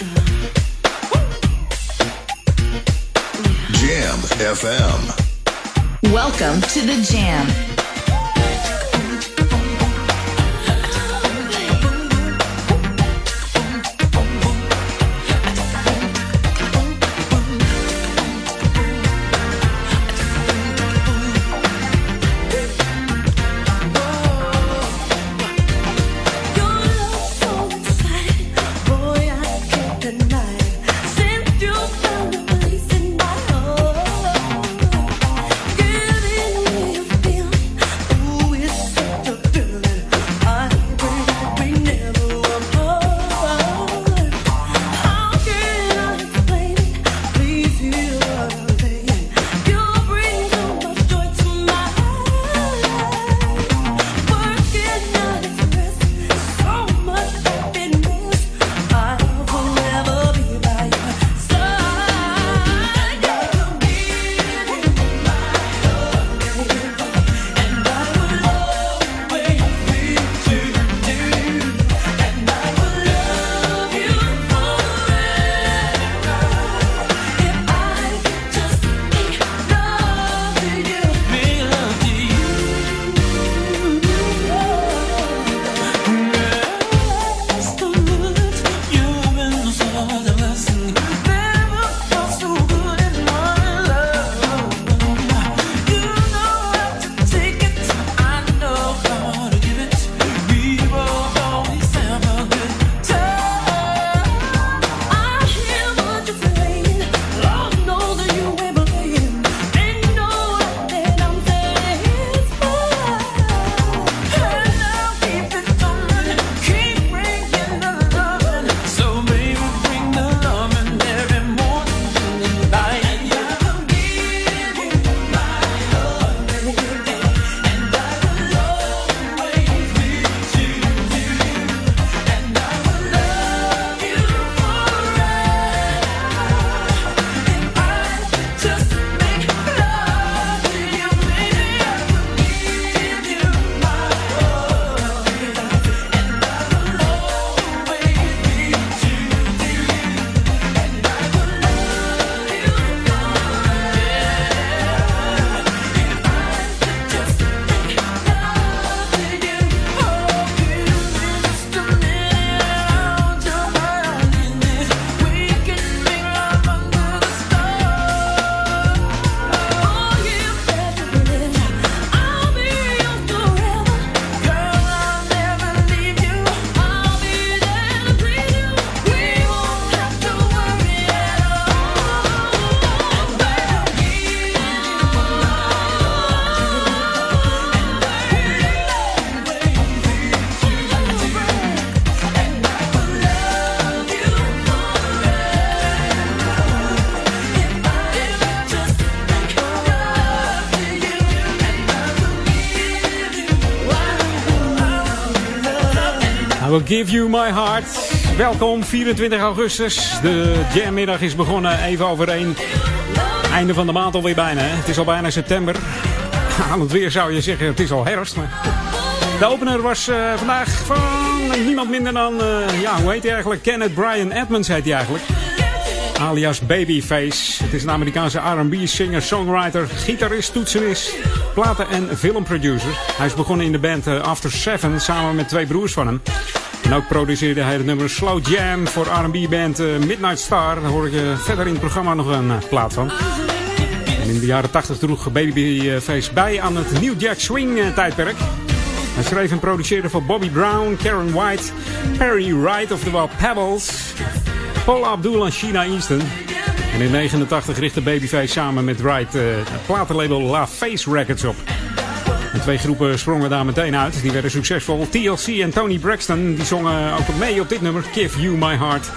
Jam FM. Welcome to the Jam. Give You My Heart. Welkom, 24 augustus. De jammiddag is begonnen, even over één. Einde van de maand alweer bijna. Hè? Het is al bijna september. Aan het weer zou je zeggen, het is al herfst. Maar... De opener was uh, vandaag van niemand minder dan, uh, ja, hoe heet hij eigenlijk? Kenneth Brian Edmonds heet hij eigenlijk. Alias Babyface. Het is een Amerikaanse R&B singer, songwriter, gitarist, toetsenist, platen- en filmproducer. Hij is begonnen in de band uh, After Seven samen met twee broers van hem. En ook produceerde hij het nummer Slow Jam voor R&B-band uh, Midnight Star. Daar hoor ik uh, verder in het programma nog een uh, plaat van. In de jaren 80 droeg Babyface bij aan het New Jack Swing tijdperk. Hij schreef en produceerde voor Bobby Brown, Karen White, Perry Wright, oftewel Pebbles, Paul Abdul en Sheena Easton. En in 1989 richtte Babyface samen met Wright het platenlabel La Face Records op. De twee groepen sprongen daar meteen uit. Die werden succesvol. TLC en Tony Braxton die zongen ook mee op dit nummer. Give You My Heart.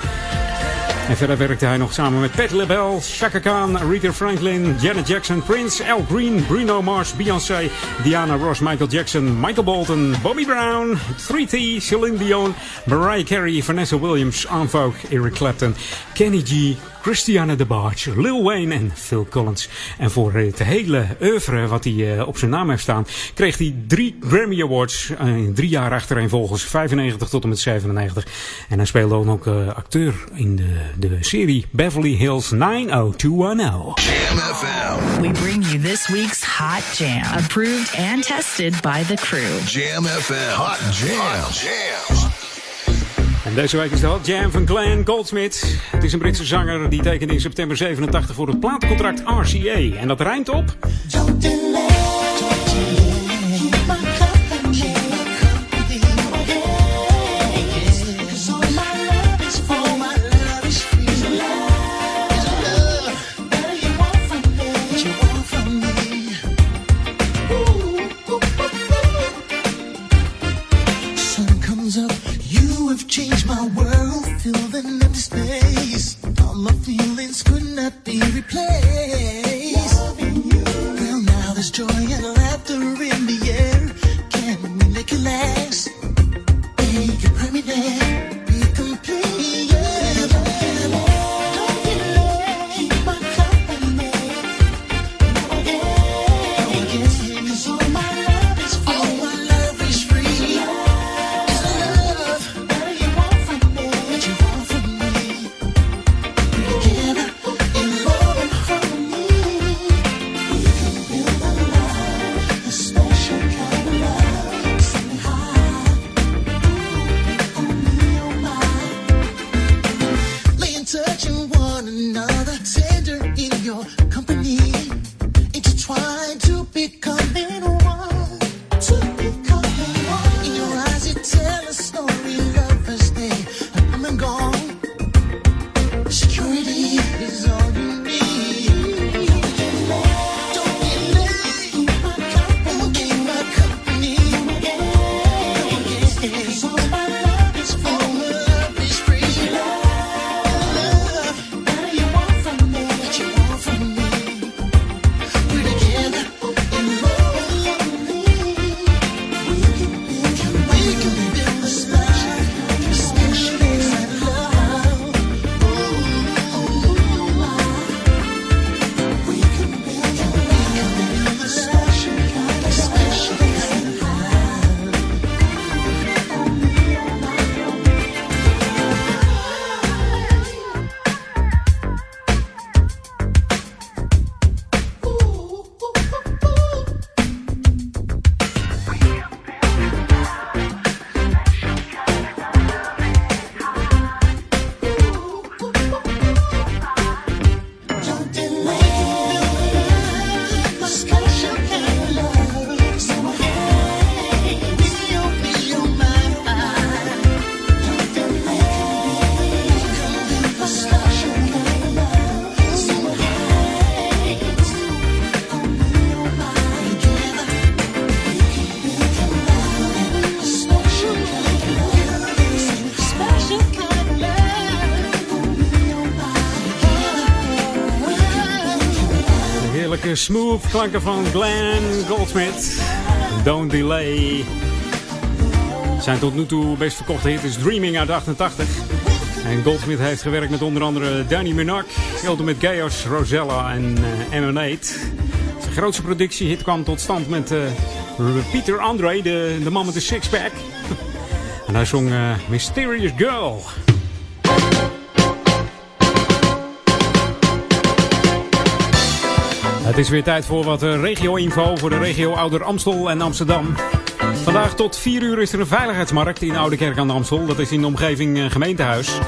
En verder werkte hij nog samen met Pat LaBelle, Chaka Khan, Rita Franklin, Janet Jackson, Prince, Al Green, Bruno Mars, Beyoncé, Diana Ross, Michael Jackson, Michael Bolton, Bobby Brown, 3T, Celine Dion, Mariah Carey, Vanessa Williams, Anvogue, Eric Clapton, Kenny G, Christiana de Barge, Lil Wayne en Phil Collins. En voor het hele oeuvre wat hij op zijn naam heeft staan, kreeg hij drie Grammy Awards. in drie jaar achtereenvolgens, 95 tot en met 97. En hij speelde ook nog acteur in de, de serie Beverly Hills 90210. Jam FM. We bring you this week's Hot Jam. Approved and tested by the crew. Jam FM. Hot Jam. Hot Jam. En deze week is de Hot Jam van Glenn Goldsmith. Het is een Britse zanger die tekende in september 87 voor het plaatcontract RCA. En dat rijmt op... my feelings could not be replaced. Well, now there's joy and laughter in the air. Can we make it last? Make it permanent. Smooth klanken van Glenn Goldsmith. Don't Delay. Zijn tot nu toe best verkochte hit is Dreaming uit 88. En Goldsmith heeft gewerkt met onder andere Danny Minogue, Ultimate Chaos, Rosella en uh, Emanate. Zijn grootste productiehit kwam tot stand met uh, Peter Andre, de, de man met de sixpack. en hij zong uh, Mysterious Girl. Het is weer tijd voor wat eh, regio-info voor de regio Ouder Amstel en Amsterdam. Vandaag tot 4 uur is er een veiligheidsmarkt in Oude Kerk aan de Amstel. Dat is in de omgeving eh, gemeentehuis.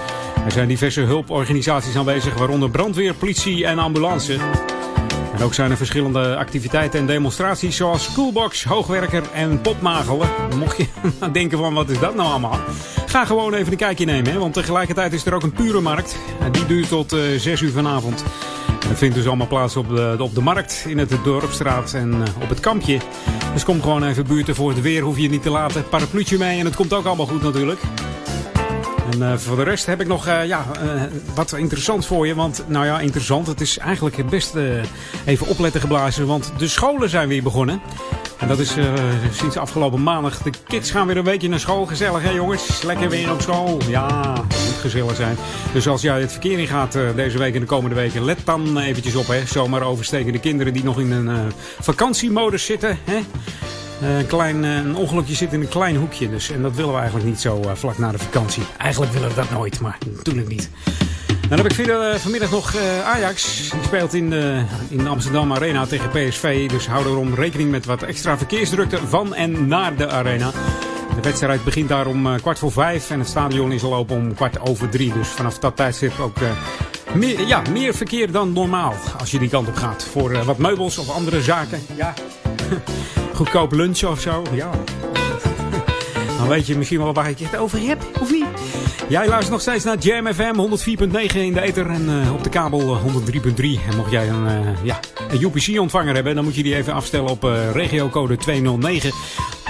Er zijn diverse hulporganisaties aanwezig, waaronder brandweer, politie en ambulance. En ook zijn er verschillende activiteiten en demonstraties zoals Schoolbox, Hoogwerker en Popmagelen. Mocht je denken van wat is dat nou allemaal? Ga gewoon even een kijkje nemen, hè? want tegelijkertijd is er ook een pure markt. Die duurt tot uh, eh, 6 uur vanavond. Het vindt dus allemaal plaats op de, op de markt, in het Dorpstraat en eh, op het kampje. Dus kom gewoon even buurten voor het weer. Hoef je niet te laten. Parapluutje mee en het komt ook allemaal goed natuurlijk. En voor de rest heb ik nog ja, wat interessant voor je. Want, nou ja, interessant. Het is eigenlijk best even opletten geblazen. Want de scholen zijn weer begonnen. En dat is sinds afgelopen maandag. De kids gaan weer een weekje naar school. Gezellig, hè jongens? Lekker weer op school. Ja, moet gezellig zijn. Dus als jij het verkeer in gaat deze week en de komende weken, let dan eventjes op, hè. Zomaar overstekende kinderen die nog in een vakantiemodus zitten, hè. Eh, een, klein, eh, een ongelukje zit in een klein hoekje. Dus, en dat willen we eigenlijk niet zo eh, vlak na de vakantie. Eigenlijk willen we dat nooit, maar natuurlijk niet. Dan heb ik verder, vanmiddag nog Ajax. Die speelt in de, in de Amsterdam Arena tegen PSV. Dus hou erom rekening met wat extra verkeersdrukte van en naar de arena. De wedstrijd begint daar om kwart voor vijf. En het stadion is al open om kwart over drie. Dus vanaf dat tijdstip ook meer, ja, meer verkeer dan normaal. Als je die kant op gaat. Voor wat meubels of andere zaken. Ja. goedkoop lunchen of zo. Ja. Dan weet je misschien wel waar ik het over heb, of niet? Jij luistert nog steeds naar Jam FM 104.9 in de ether en uh, op de kabel 103.3. En mocht jij een, uh, ja, een UPC-ontvanger hebben, dan moet je die even afstellen op uh, regiocode 209.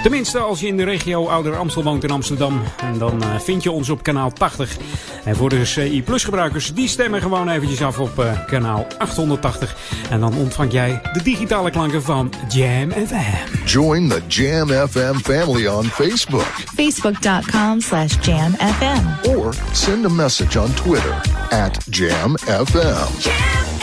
Tenminste, als je in de regio Ouder Amstel woont in Amsterdam. En dan uh, vind je ons op kanaal 80. En voor de CI Plus gebruikers, die stemmen gewoon eventjes af op uh, kanaal 880. En dan ontvang jij de digitale klanken van Jam FM. Join the Jam FM family on Facebook. Facebook.com slash jamfm. Or send a message on Twitter at jamfm. Jam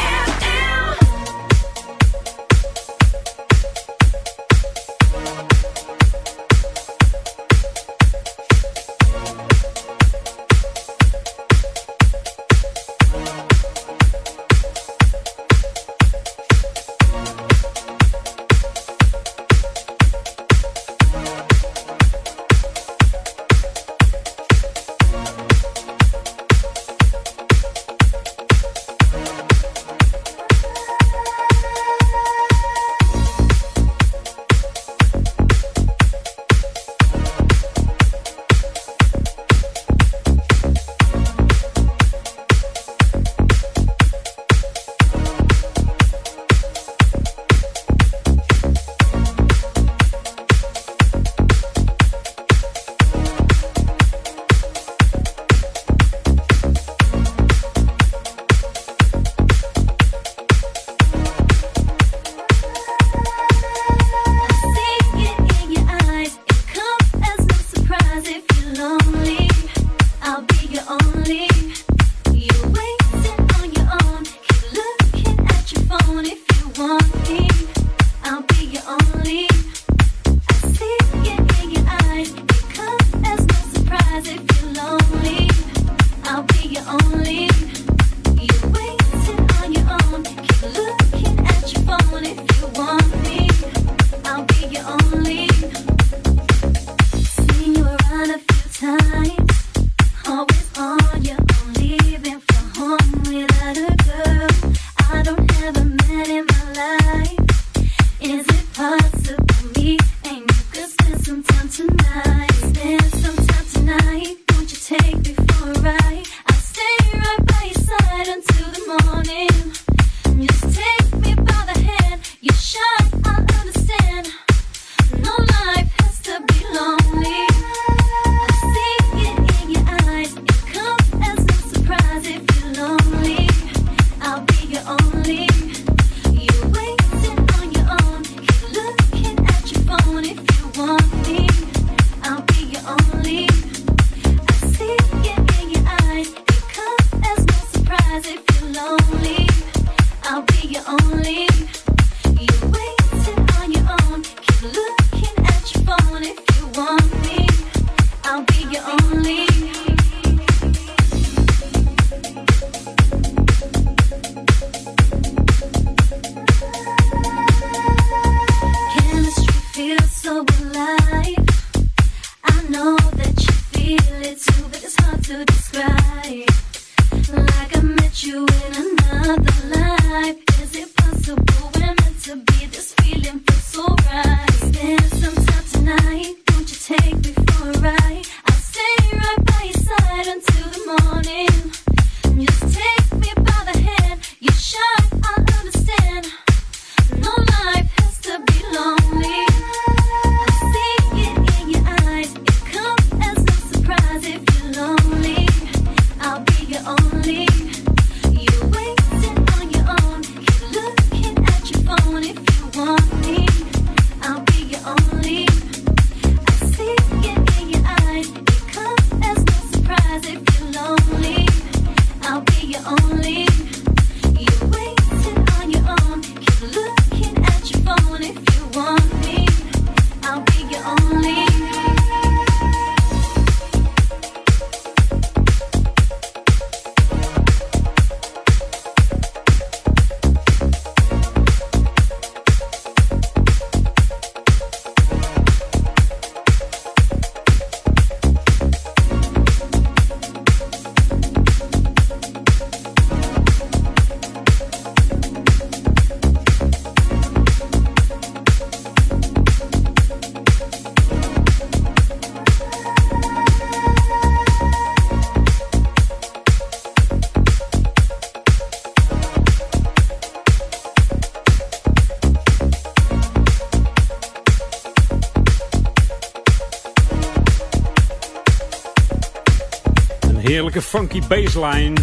heerlijke funky bassline.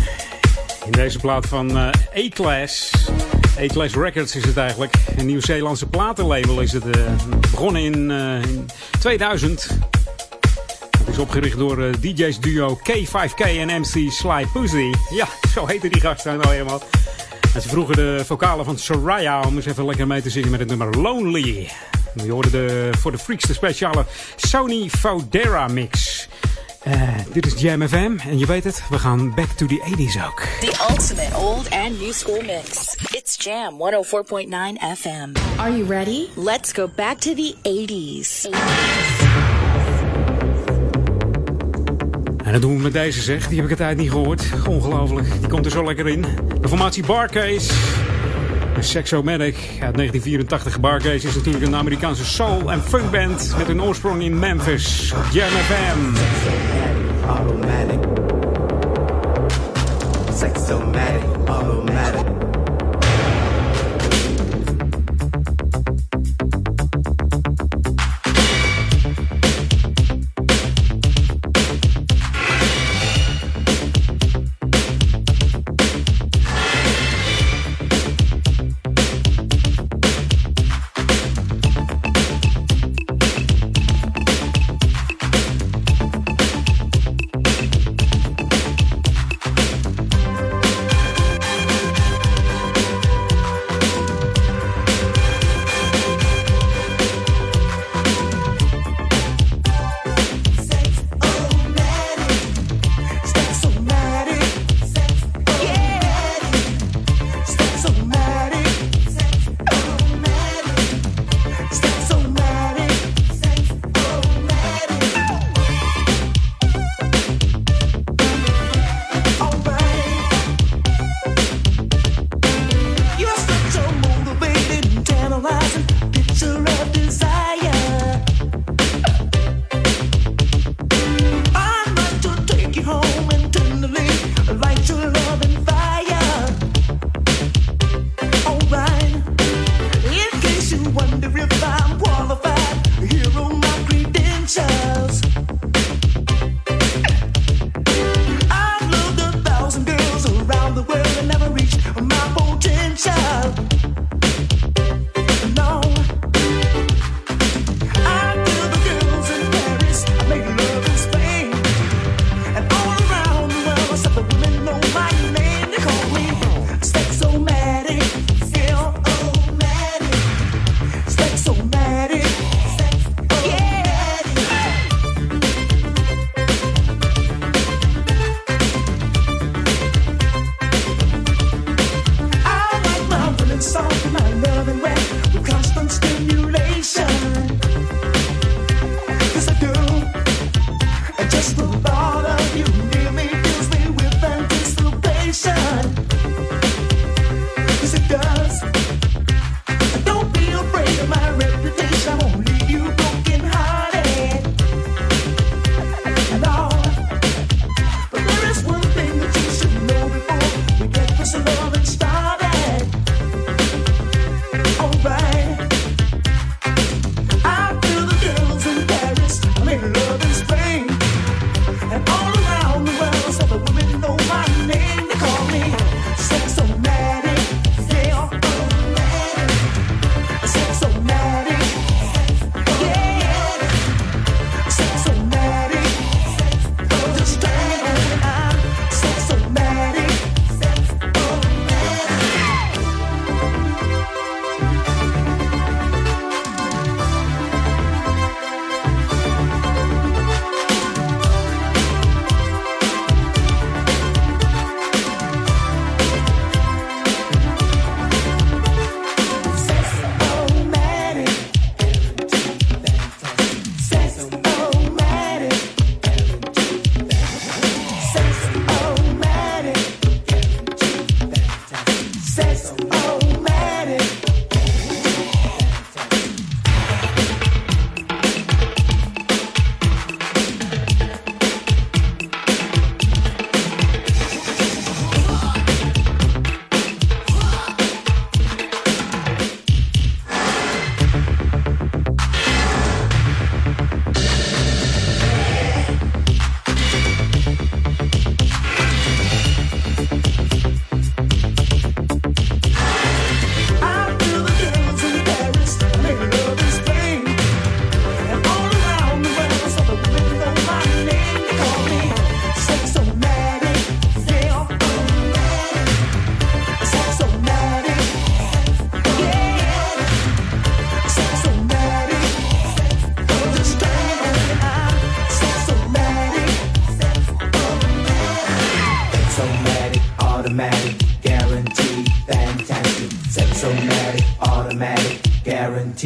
In deze plaat van uh, A-Class. A-Class Records is het eigenlijk. Een Nieuw-Zeelandse platenlabel is het. Uh, begonnen in, uh, in 2000. Het is opgericht door DJ's duo K5K en MC Sly Pussy. Ja, zo heette die gast nou helemaal. En ze vroegen de vocalen van Soraya om eens even lekker mee te zingen met het nummer Lonely. We hoorden de, voor de freaks de speciale Sony Fodera mix. Dit is Jam FM en je weet het, we gaan back to the 80s ook. The ultimate old and new school mix. It's Jam 104.9 FM. Are you ready? Let's go back to the 80s. 80s. En dat doen we met deze zeg, die heb ik het tijd niet gehoord. Ongelooflijk, die komt er zo lekker in. De formatie Barcase. Sexomatic uit 1984. Barcase is natuurlijk een Amerikaanse soul- en funkband met een oorsprong in Memphis. Jam FM. Automatic. Sexomatic. Automatic.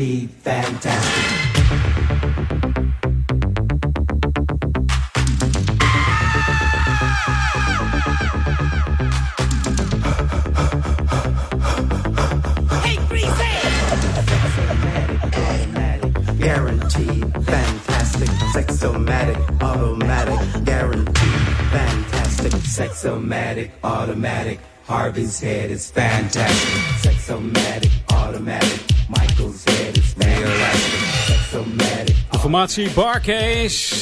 Guaranteed, fantastic. Sexomatic, automatic. Guaranteed, fantastic, sexomatic, automatic, Harvey's head is fantastic. Formatie Barcase.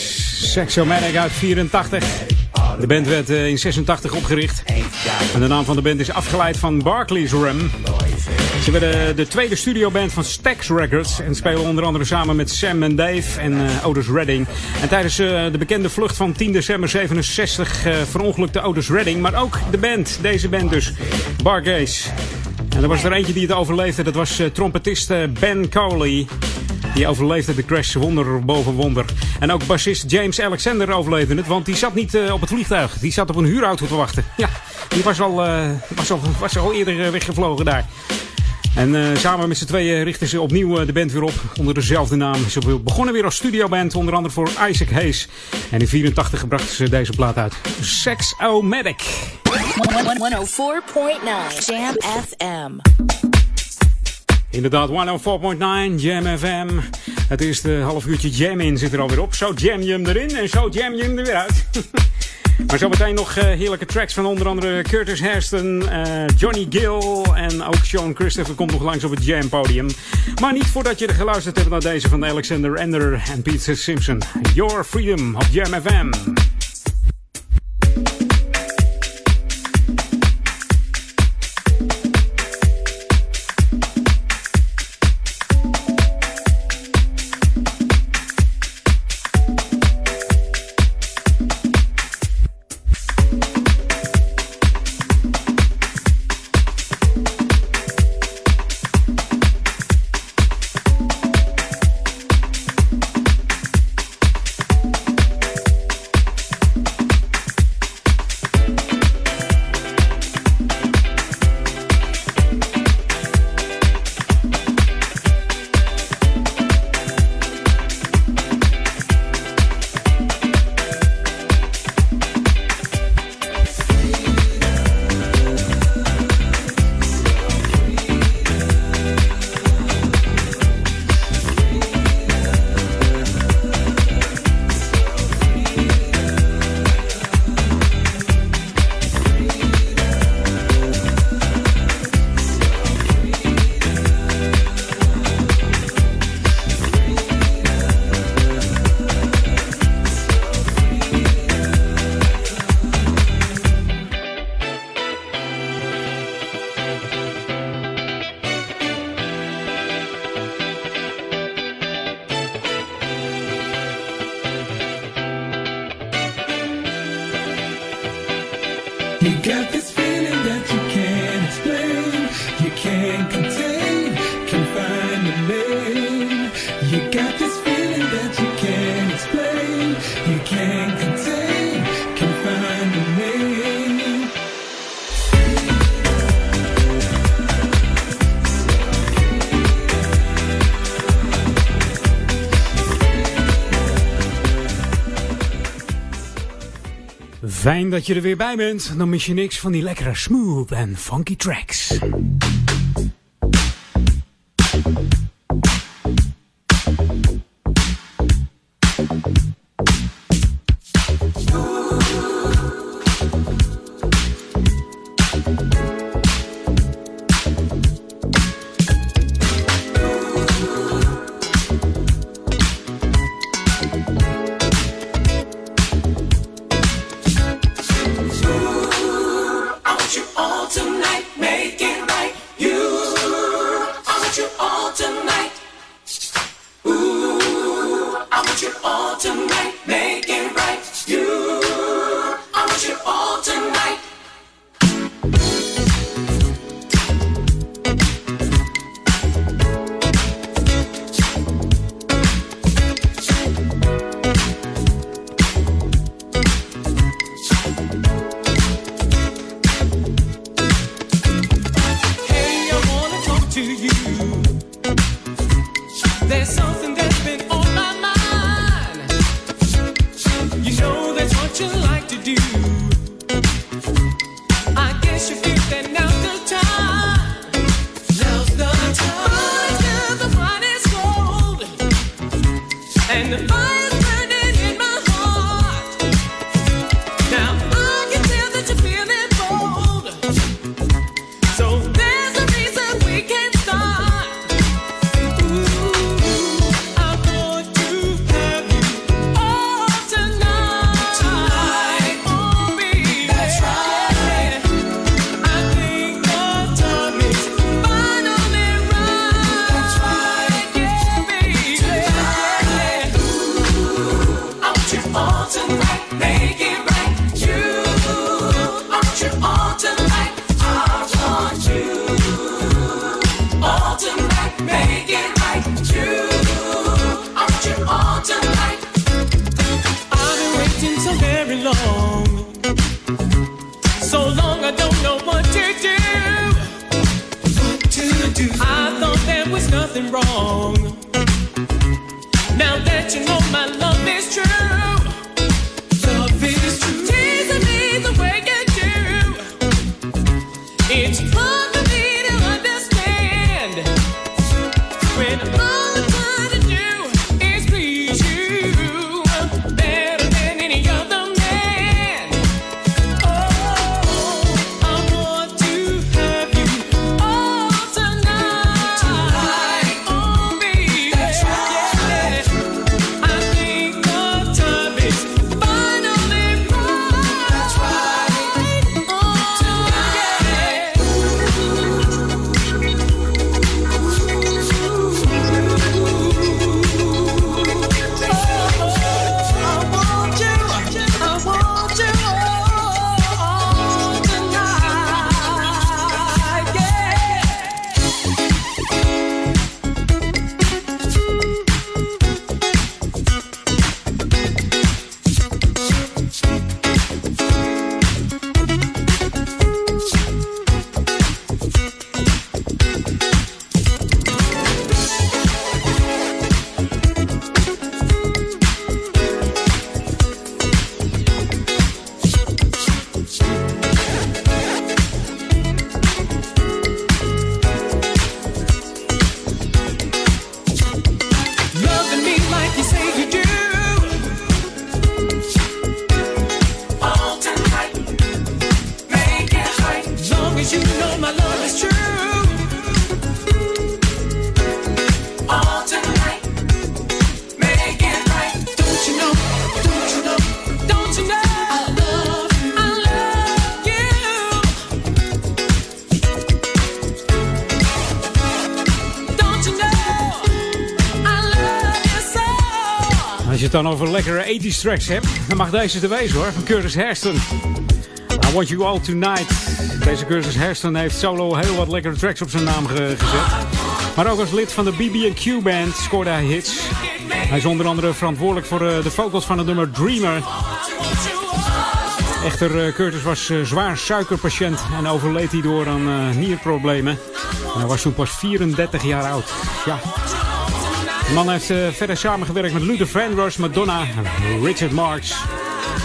Sexomatic uit 84. De band werd eh, in 86 opgericht. En de naam van de band is afgeleid van Barclays Rum. Ze werden de tweede studioband van Stax Records en spelen onder andere samen met Sam en Dave en uh, Otis Redding. En tijdens uh, de bekende vlucht van 10 december 67 uh, verongelukte Otis Redding, maar ook de band, deze band dus, Bargaze. En er was er eentje die het overleefde, dat was trompetist Ben Coley. Die overleefde de crash wonder boven wonder. En ook bassist James Alexander overleefde het, want die zat niet op het vliegtuig. Die zat op een huurauto te wachten. Ja, die was al, was al, was al eerder weggevlogen daar. En samen met z'n tweeën richten ze opnieuw de band weer op onder dezelfde naam. Ze begonnen weer als studioband, onder andere voor Isaac Hayes. En in 84 brachten ze deze plaat uit. Sex-O-Matic. 104.9 Jam FM. Inderdaad, 104.9 Jam FM. Het eerste half uurtje Jam in zit er alweer op. Zo jam je hem erin en zo jam je hem er weer uit. Maar zometeen nog uh, heerlijke tracks van onder andere Curtis Hairston, uh, Johnny Gill en ook Sean Christopher komt nog langs op het Jam podium. Maar niet voordat je er geluisterd hebt naar deze van Alexander Ender en Peter Simpson. Your Freedom op Jam FM. Fijn dat je er weer bij bent. Dan mis je niks van die lekkere smooth en funky tracks. Dan over lekkere 80s tracks hebt, dan mag deze te wezen hoor, van Curtis Hairston. I Want You All Tonight. Deze Curtis Hairston heeft solo heel wat lekkere tracks op zijn naam gezet. Maar ook als lid van de BB&Q Band scoorde hij hits. Hij is onder andere verantwoordelijk voor eh, de vocals van het nummer Dreamer. Echter, eh, Curtis was eh, zwaar suikerpatiënt en overleed hierdoor aan nierproblemen. hij was toen pas 34 jaar oud. Ja, de man heeft uh, verder samengewerkt met Luther Vandross, Madonna, Richard Marx,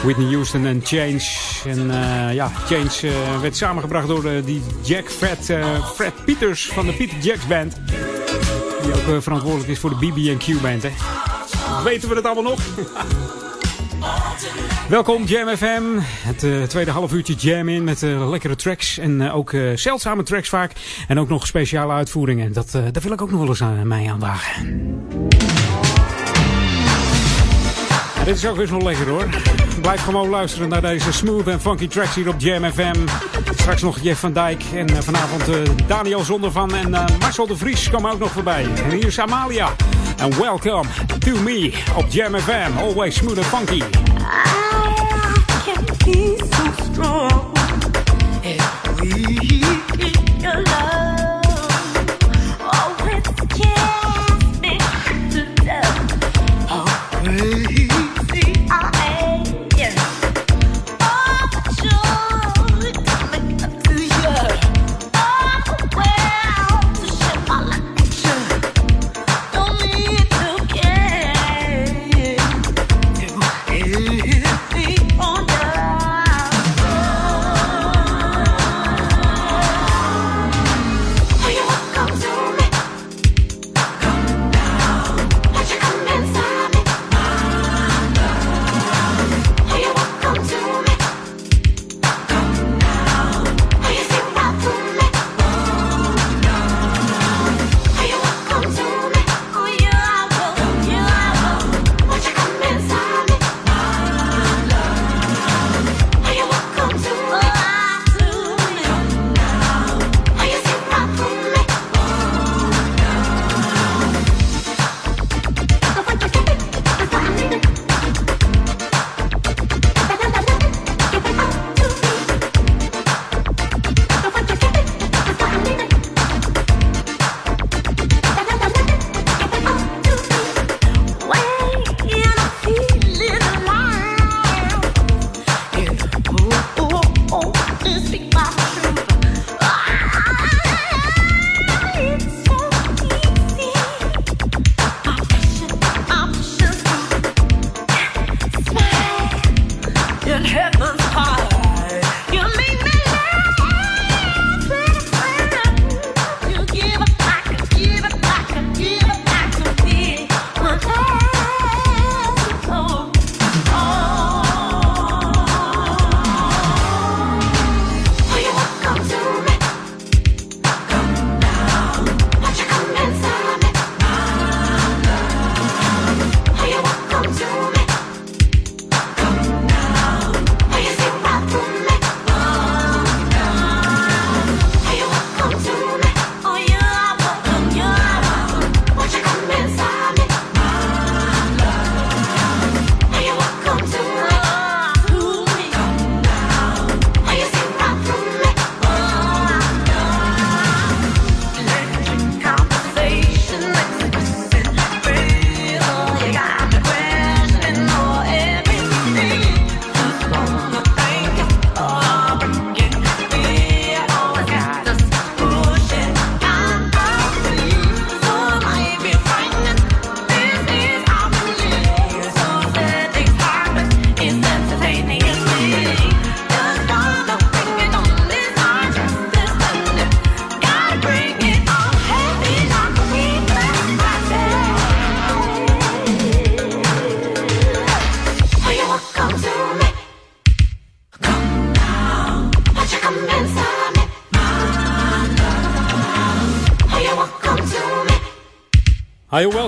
Whitney Houston en Change. En uh, ja, Change uh, werd samengebracht door die Jack Fred, Fred Peters van de Peter Jacks Band. Die ook verantwoordelijk is voor de BB&Q Band. Hè. Weten we het allemaal nog? Welkom Jam FM, het uh, tweede half uurtje Jam in met uh, lekkere tracks en uh, ook zeldzame tracks vaak. En ook nog speciale uitvoeringen. Dat, daar wil ik ook nog wel eens aan mij aandagen. Ja, dit is ook weer zo lekker hoor. Blijf gewoon luisteren naar deze smooth en funky tracks hier op Jam FM. Straks nog Jeff van Dijk en vanavond Daniel Zondervan en Marcel de Vries komen ook nog voorbij. En hier is Amalia. En welcome to me op Jam FM. Always smooth and funky. I, I can be so strong.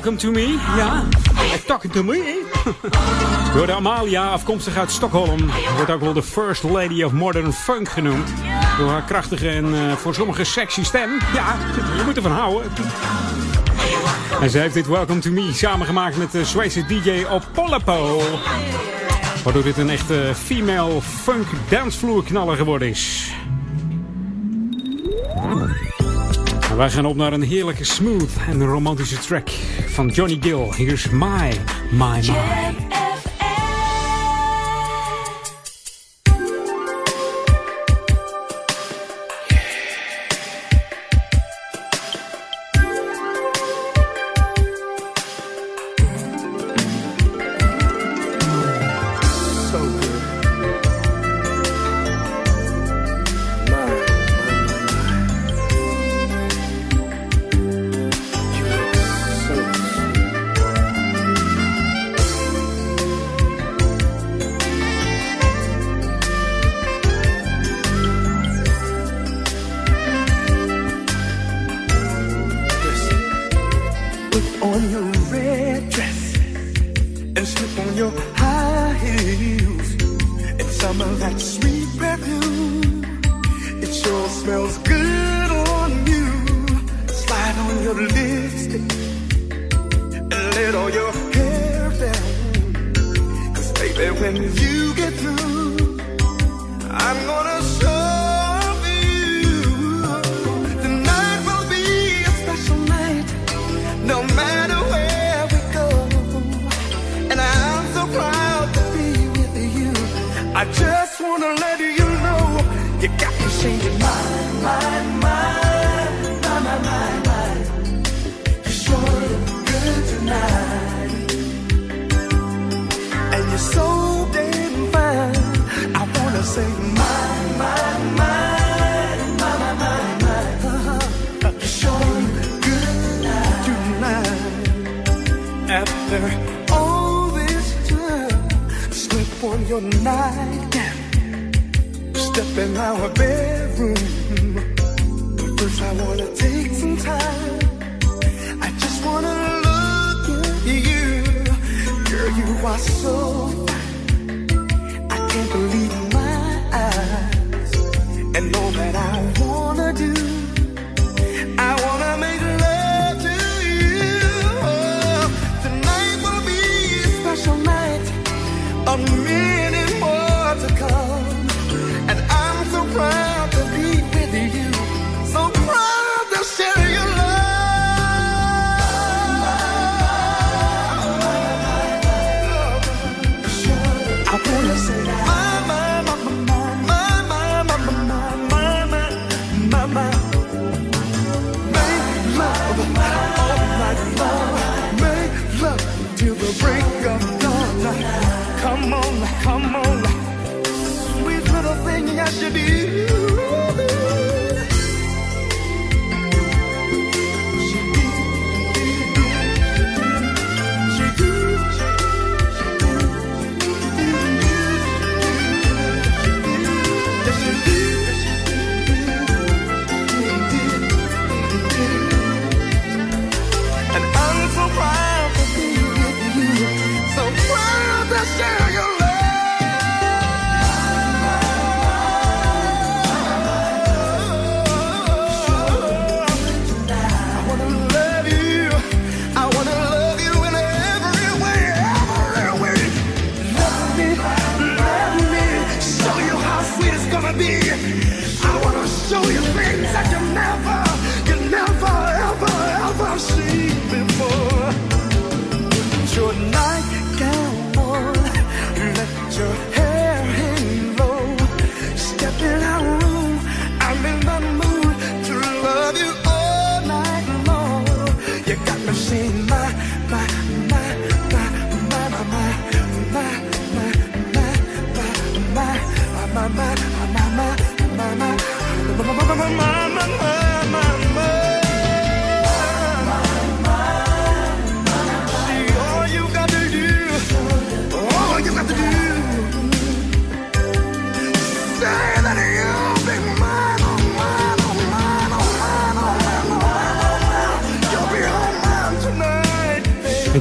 Welcome to me? Ja. Talking to me. Door de Amalia, afkomstig uit Stockholm. Wordt ook wel de First Lady of Modern Funk genoemd. Door haar krachtige en uh, voor sommigen sexy stem. Ja, je moet ervan houden. En ze heeft dit Welcome to Me samengemaakt met de Zweedse DJ Opolapo. Waardoor dit een echte female funk dancevloer knaller geworden is. En wij gaan op naar een heerlijke smooth en romantische track van Johnny Gill. Hier is My, My, My. You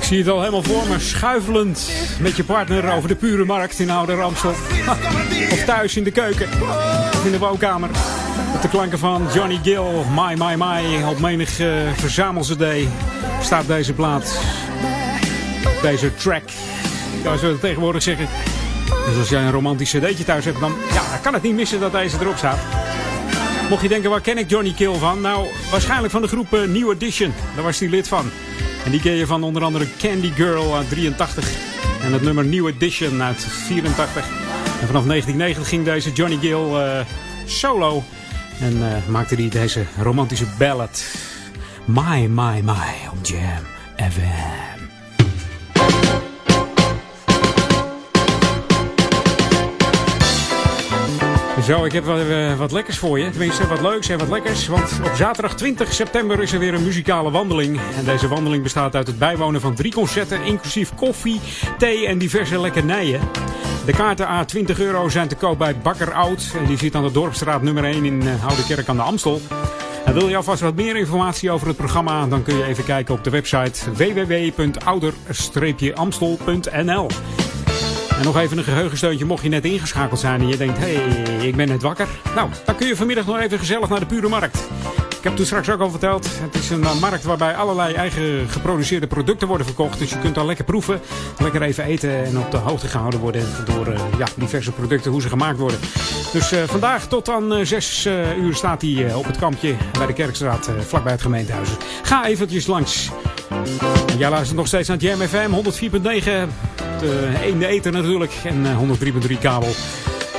zie het al helemaal voor me, schuifelend met je partner over de pure markt in Oude Ramstel. Of thuis in de keuken, of in de woonkamer. Met de klanken van Johnny Gill, My My My. Op menig uh, verzamelcd staat deze plaat. Deze track. Ja, zou het tegenwoordig zeggen. Dus als jij een romantisch cd'tje thuis hebt, dan, ja, kan het niet missen dat deze erop staat. Mocht je denken, waar ken ik Johnny Kill van? Nou, waarschijnlijk van de groep uh, New Edition. Daar was hij lid van. En die ken van onder andere Candy Girl uit 83. En het nummer New Edition uit 84. En vanaf 1990 ging deze Johnny Gill uh, solo. En uh, maakte hij deze romantische ballad. My, my, my op Jam FM. Zo, ik heb wat, uh, wat, lekkers voor je. Tenminste, wat leuks en wat lekkers. Want op zaterdag 20 september is er weer een muzikale wandeling. En deze wandeling bestaat uit het bijwonen van drie concerten, inclusief koffie, thee en diverse lekkernijen. De kaarten A 20 euro zijn te koop bij Bakker Oud. En die zit aan de Dorpstraat nummer 1 in uh, Oude Kerk aan de Amstel. En wil je alvast wat meer informatie over het programma? Dan kun je even kijken op de website www.ouder-amstel.nl. En nog even een geheugensteuntje mocht je net ingeschakeld zijn en je denkt, hé, hey, ik ben net wakker. Nou, dan kun je vanmiddag nog even gezellig naar de Pure Markt. Ik heb toen straks ook al verteld, het is een markt waarbij allerlei eigen geproduceerde producten worden verkocht. Dus je kunt al lekker proeven, lekker even eten en op de hoogte gehouden worden door uh, ja, diverse producten, hoe ze gemaakt worden. Dus uh, vandaag tot aan uh, 6 uur staat hij op het kampje bij de Kerkstraat, vlakbij het gemeentehuis. Ga eventjes langs. En jij luistert nog steeds naar Jam FM 104.9 in de eten natuurlijk. En 103.3 kabel.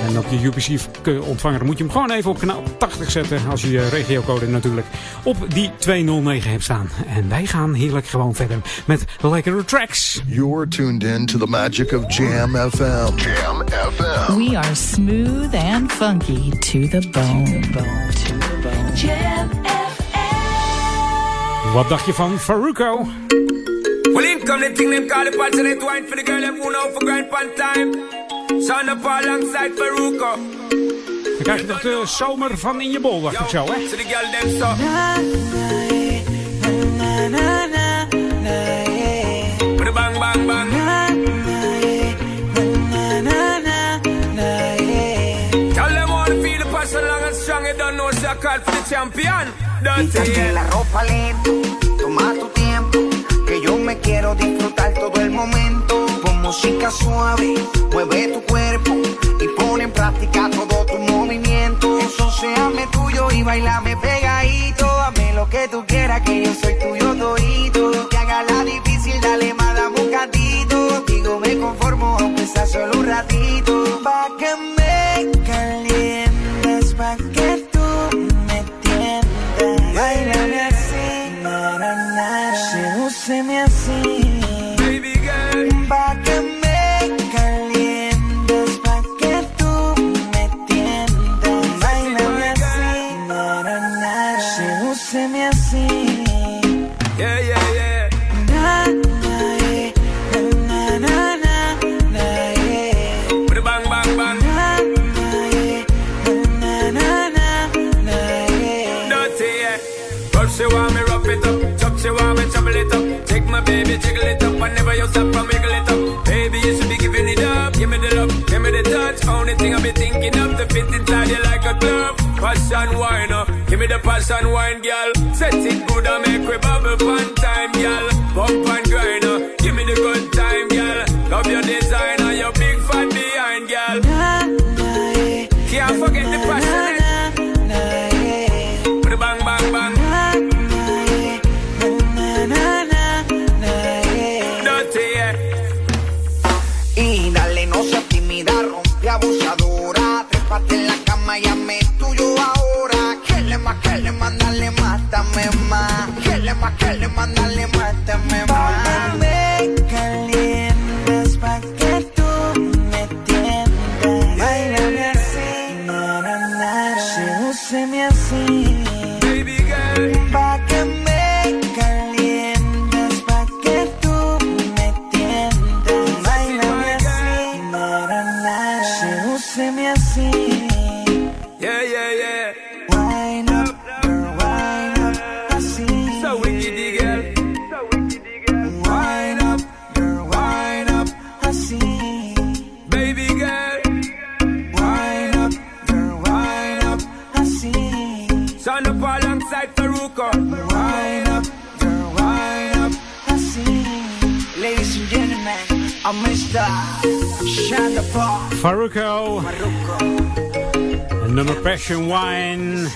En op je UPC-ontvanger moet je hem gewoon even op kanaal 80 zetten. Als je je regiocode natuurlijk op die 209 hebt staan. En wij gaan heerlijk gewoon verder met lekkere tracks. You're tuned in to the magic of Jam FM. Jam FM. We are smooth and funky to the bone. To the bone. To the bone. Jam FM. Wat dacht je van Faruko? Well, in come the thing them call the passionate wine for the girl them who know for grind pan time. Son up alongside Faruko. Dan krijg je toch de zomer van in je bol, dacht ik zo, hè? So the girl them so. Put a bang bang bang. Tell them all to feel the passion long and strong. You don't know, so I call for the champion. Don't la ropa lento, toma tu tiempo que yo me quiero disfrutar todo el momento. Música suave, mueve tu cuerpo y pone en práctica todo tu movimiento. Eso seame tuyo y bailame pegadito. Dame lo que tú quieras, que yo soy tuyo todito. Que haga la difícil, dale más, dame un gatito. Digo, me conformo, aunque sea solo un ratito. Pa' que me calientes, pa' que tú me tiendas. Bailame así, na, na, Sedúceme así. She me it. Chop she me it up. Take my baby, jiggle it up. Whenever you stop and wiggle Only thing I be thinking of to fit inside you like a glove. Passion wine, uh. give me the passion wine, girl. Set it good and make we bubble fun time, girl. Pump and grind, uh. give me the good time, girl. Love your design Dale más que le mandale más, te me mata. Passion Wine.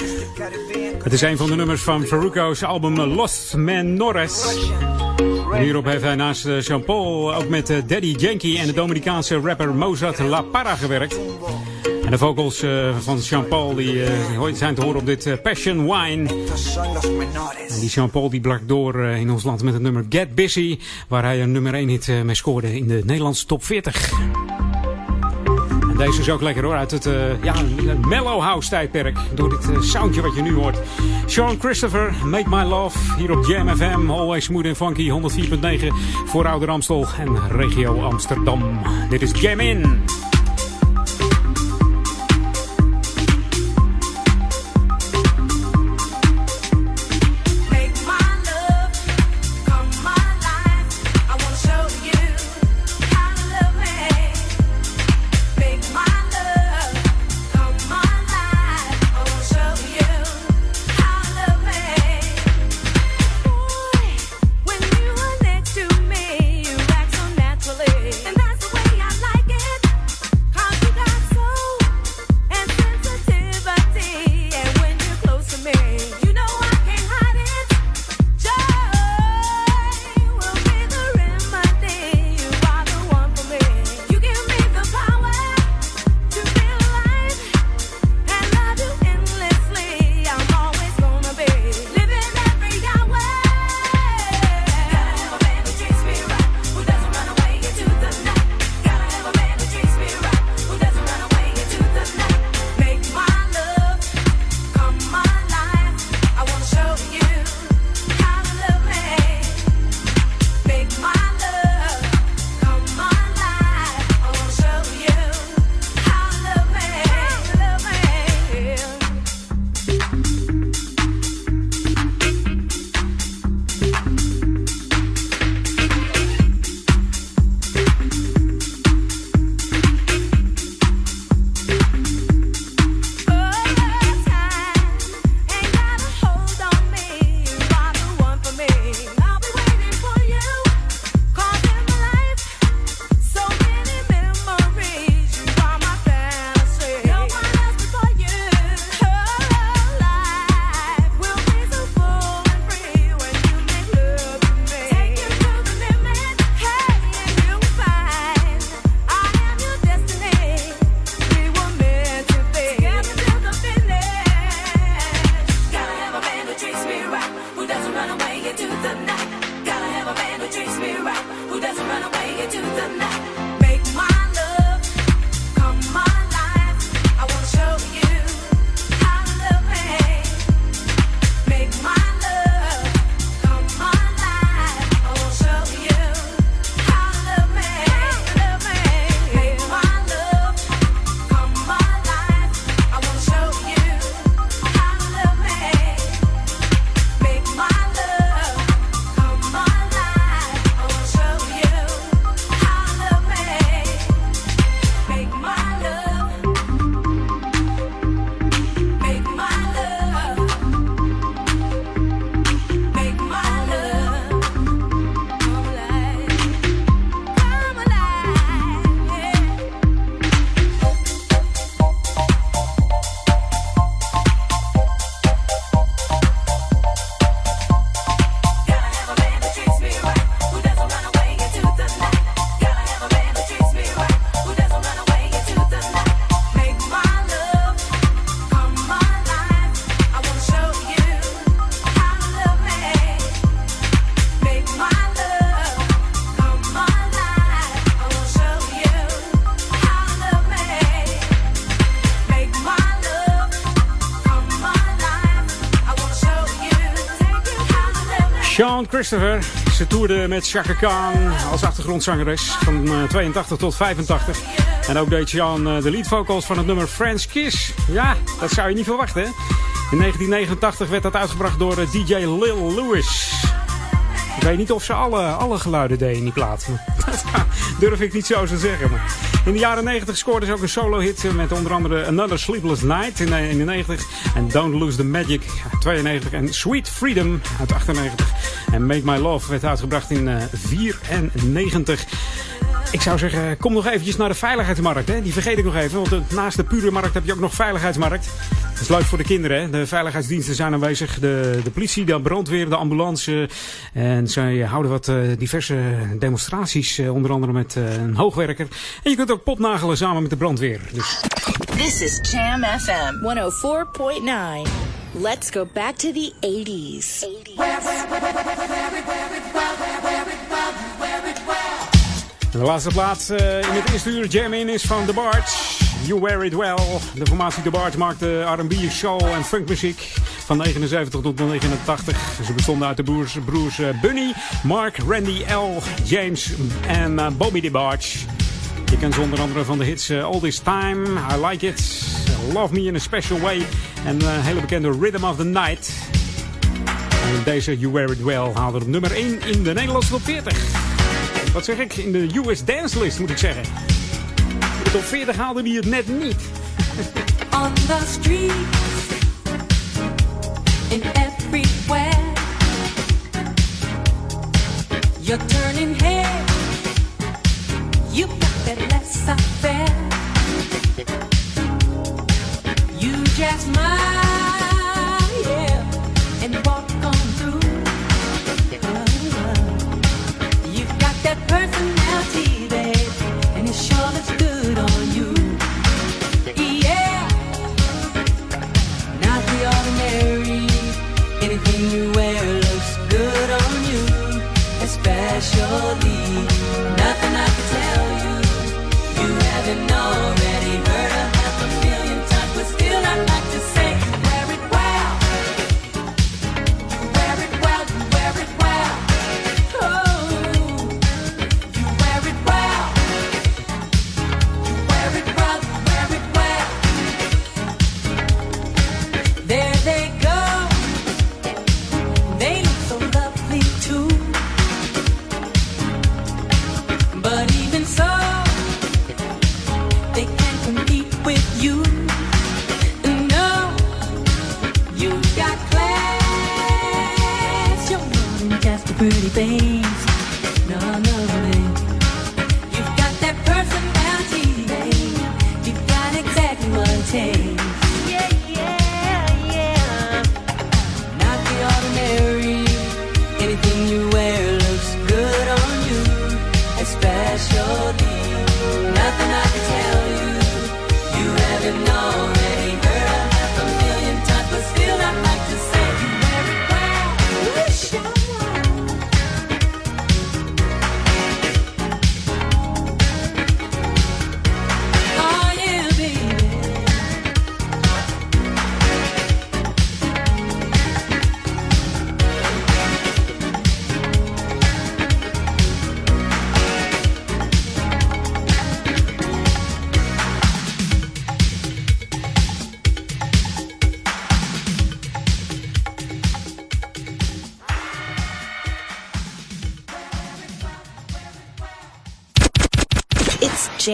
Het is een van de nummers van Faruko's album Lost Man Norris. Hierop heeft hij naast eh, Jean-Paul ook met eh, Daddy Yankee en de Dominicaanse rapper Mozart La Parra gewerkt. En de vocals uh, van Jean-Paul die, zijn te horen op dit Passion Wine. En die Jean-Paul die blak door in ons land met het nummer Get Busy. Waar hij een nummer 1 hit mee scoorde in de Nederlandse top 40. En deze is ook lekker hoor, uit het ja, mellow house tijdperk. Door dit soundje wat je nu hoort. Sean Christopher, Make My Love. Hier op Jam FM, always smooth and funky. 104.9 voor Ouder Amstel en regio Amsterdam. Dit is Jam In. Christopher. Ze toerde met Chaka Khan als achtergrondzangeres van 82 eh, tot 85. En ook deed Sean uh, de lead vocals van het nummer French Kiss. Ja, dat zou je niet verwachten. In 1989 werd dat uitgebracht door eh, DJ Lil Lewis. Ik weet niet of ze alle, alle geluiden deden in die plaat. Durf ik niet zo te zeggen. Maar In de jaren 90 scoorde ze ook een solo-hit met onder andere Another Sleepless Night in, in de 90. En Don't Lose the Magic uit 92. En Sweet Freedom uit 98. En Make My Love werd uitgebracht in 94. Ik zou zeggen, kom nog eventjes naar de veiligheidsmarkt. Hè? Die vergeet ik nog even, want naast de pure markt heb je ook nog veiligheidsmarkt. Dat is leuk voor de kinderen. Hè? De veiligheidsdiensten zijn aanwezig. De, de politie, de brandweer, de ambulance. En zij houden wat uh, diverse demonstraties. Uh, onder andere met uh, een hoogwerker. En je kunt ook popnagelen samen met de brandweer. Dus. This is Jam FM 104.9. Let's go back to the 80s. 80s. De laatste plaats uh, in het eerste uur Jam In is van The Barge. You Wear It Well. De formatie The Barge maakte R&B, soul en funkmuziek van 79 tot 89. Ze bestonden uit de broers, broers uh, Bunny, Mark, Randy L, James en uh, Bobby The Barge. Je kent ze onder andere van de hits All This Time, I Like It, Love Me in a Special Way en een hele bekende Rhythm of the Night. En deze You Wear It Well haalde nummer 1 in de Nederlandse top 40 wat zeg ik, in de US Dance List moet ik zeggen. De top 40 haalde die het net niet. On the street, in everywhere, you're turning head, you got that less affair. You just smile,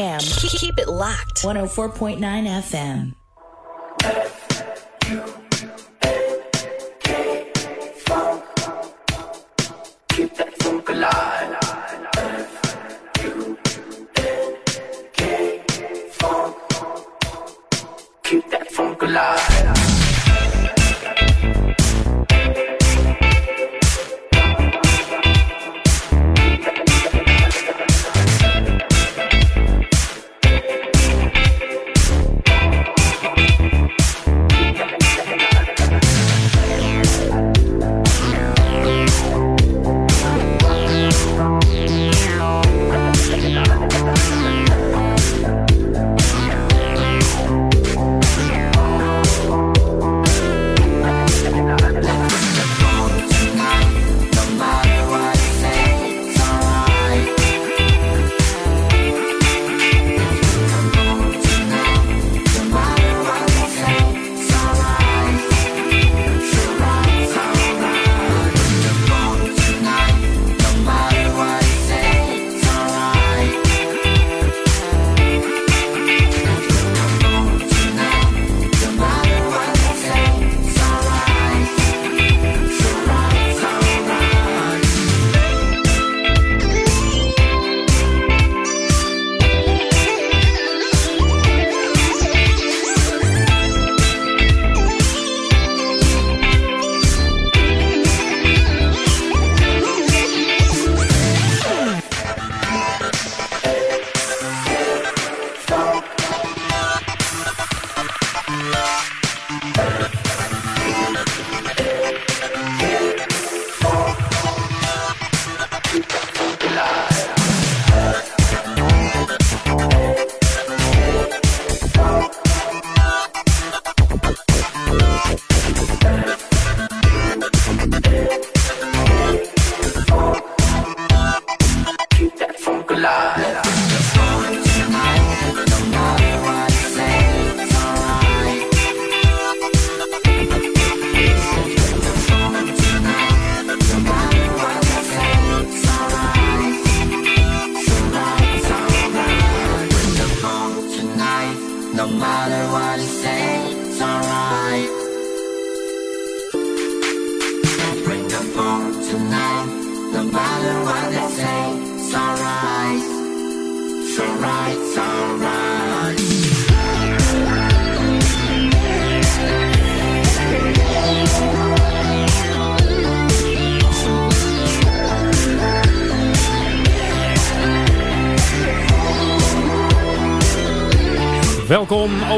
Jam. Keep it locked. 104.9 FM.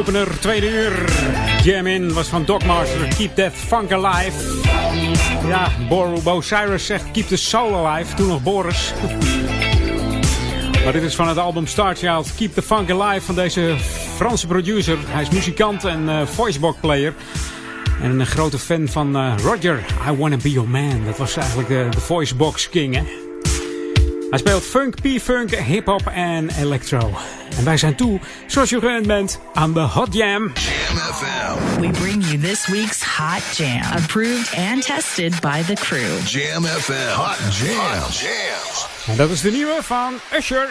opener, tweede uur. Jam in was van Dogmaster. Keep that funk alive. Ja, Bo Cyrus zegt keep the soul alive. Toen nog Boris. Maar dit is van het album Star Child Keep the funk alive van deze Franse producer. Hij is muzikant en uh, voicebox player. En een grote fan van eh, Roger. I Wanna Be Your Man. Dat was eigenlijk de, voice box king, hè? Hij speelt funk, p-funk, hip-hop en electro. En wij zijn toe zoals je gewend bent aan de Hot Jam. Jam We bring you this week's Hot Jam. Approved and tested by the crew. Jam FM. Hot Jam. Hot Jam. En dat is de nieuwe van Usher.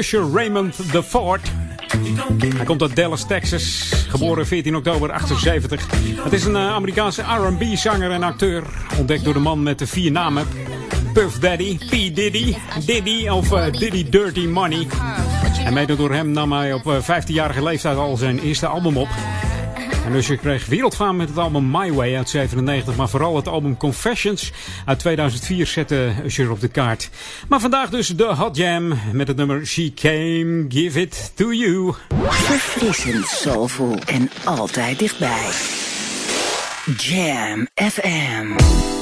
Usher Raymond IV. Hij komt uit Dallas, Texas. Geboren 14 oktober 78. Het is een eh, Amerikaanse R&B-zanger en acteur. Ontdekt door de man met de vier namen. Puff Daddy, P. Diddy, Diddy of eh, Diddy Dirty Money. En mede door hem nam hij op eh, 15-jarige leeftijd al zijn eerste album op. En Usher kreeg wereldfaam met het album My Way uit 97, maar vooral het album Confessions uit 2004 zette Usher op de kaart. Maar vandaag dus de Hot Jam met het nummer She Came, Give It To You. Verfrissend, soulful en altijd dichtbij. Jam FM.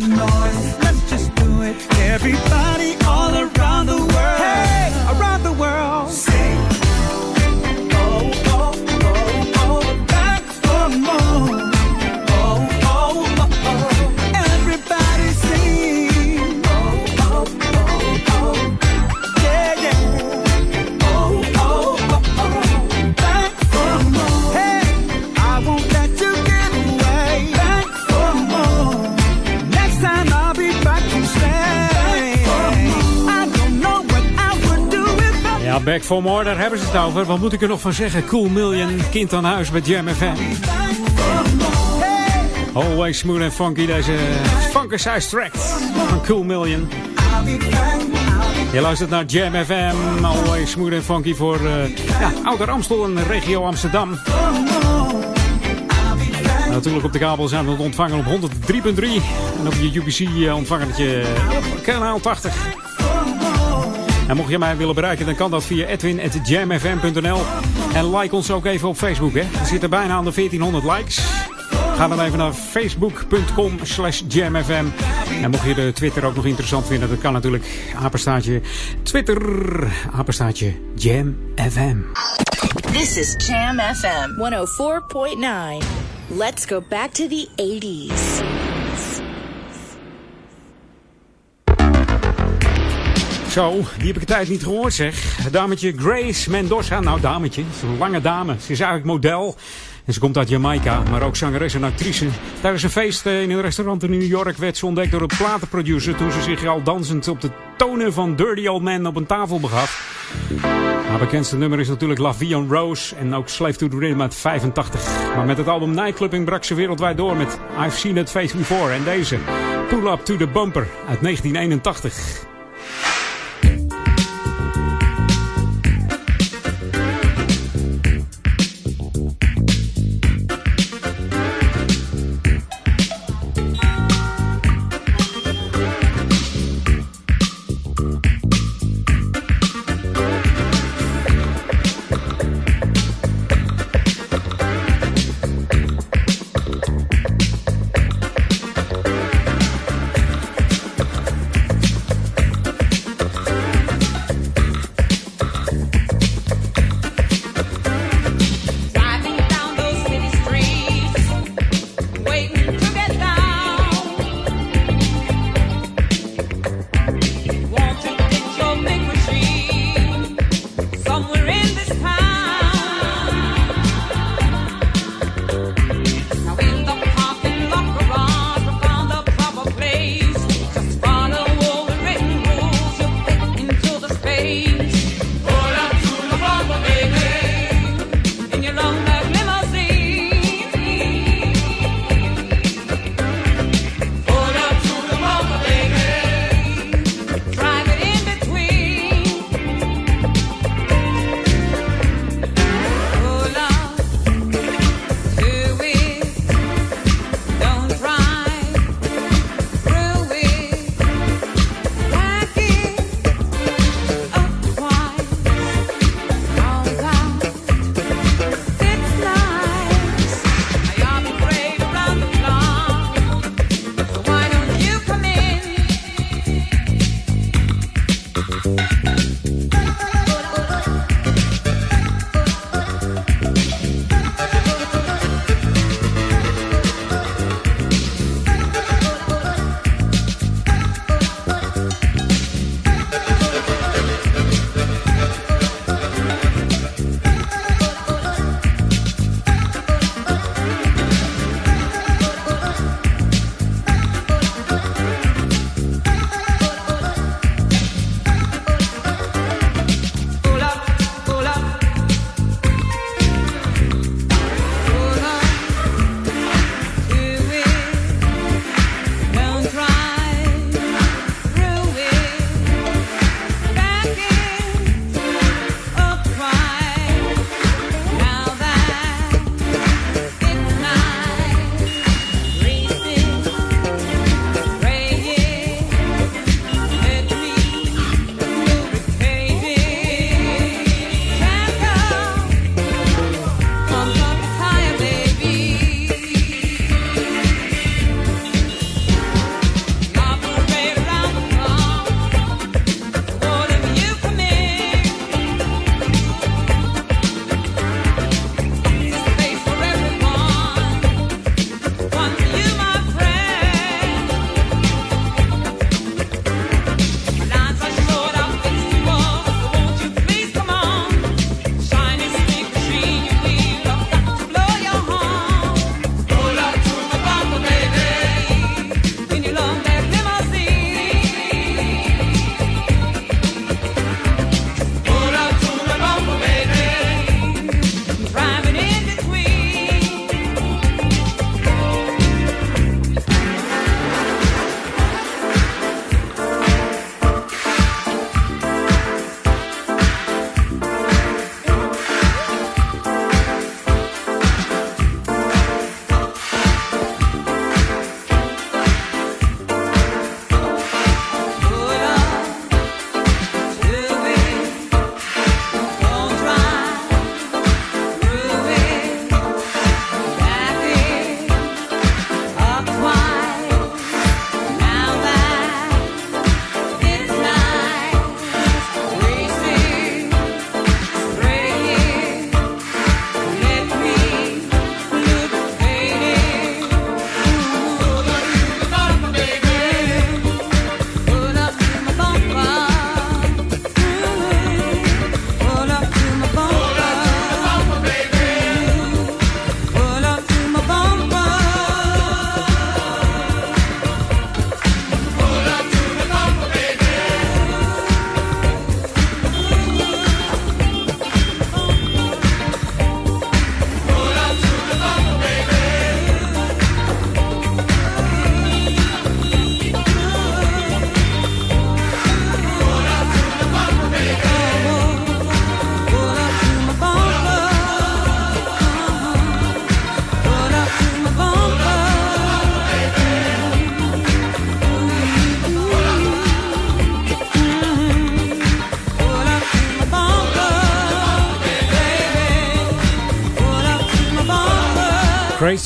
Some noise. Let's just do it. Everybody all around Back for More, daar hebben ze het over. Wat moet ik er nog van zeggen? Cool Million, kind aan huis bij Jam FM. Always smooth and funky, deze funker-size track van Cool Million. Je luistert naar Jam FM, always smooth and funky voor eh ja, Ouder Amstel en regio Amsterdam. Natuurlijk op de kabel zijn we te ontvangen op 103.3 en op je UBC-ontvangertje op kanaal 80. En mocht je mij willen bereiken, dan kan dat via edwin.jamfm.nl. En like ons ook even op Facebook. Hè. We zitten bijna aan de 1400 likes. Ga dan even naar facebook.com slash jamfm. En mocht je de Twitter ook nog interessant vinden, dat kan natuurlijk. Apenstaatje Twitter, apenstaatje jamfm. This is Jam FM 104.9. Let's go back to the 80s. Zo, die heb ik een tijd niet gehoord zeg. Dametje Grace Mendoza. Nou, dametje. Ze is een lange dame. Ze is eigenlijk model. En ze komt uit Jamaica, maar ook zangeres en actrice. Tijdens een feest eh, in een restaurant in New York werd ze ontdekt door een platenproducer... toen ze zich al dansend op de tonen van Dirty Old Man op een tafel begaf. Haar bekendste nummer is natuurlijk La Vie en Rose en ook Slave to the Rhythm uit 85. Maar met het album Nightclubbing brak ze wereldwijd door met I've Seen It Face Before. En deze, Pull Up to the Bumper uit 1981.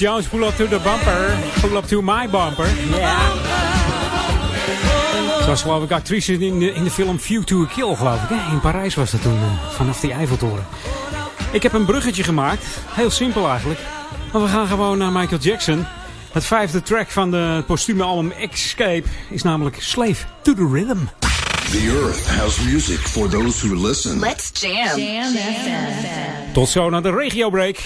Jones, pull up to the bumper. Pull up to my bumper. Yeah. Ze was geloof ik actrice in de, in de film View to a Kill, geloof ik. Hè? In Parijs was dat toen, eh, vanaf die Eiffeltoren. Ik heb een bruggetje gemaakt. Heel simpel eigenlijk. Maar we gaan gewoon naar Michael Jackson. Het vijfde track van de postume album Escape is namelijk Slave to the Rhythm. The earth has music for those who listen. Let's jam. jam. Tot zo naar de regio break.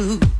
Ooh.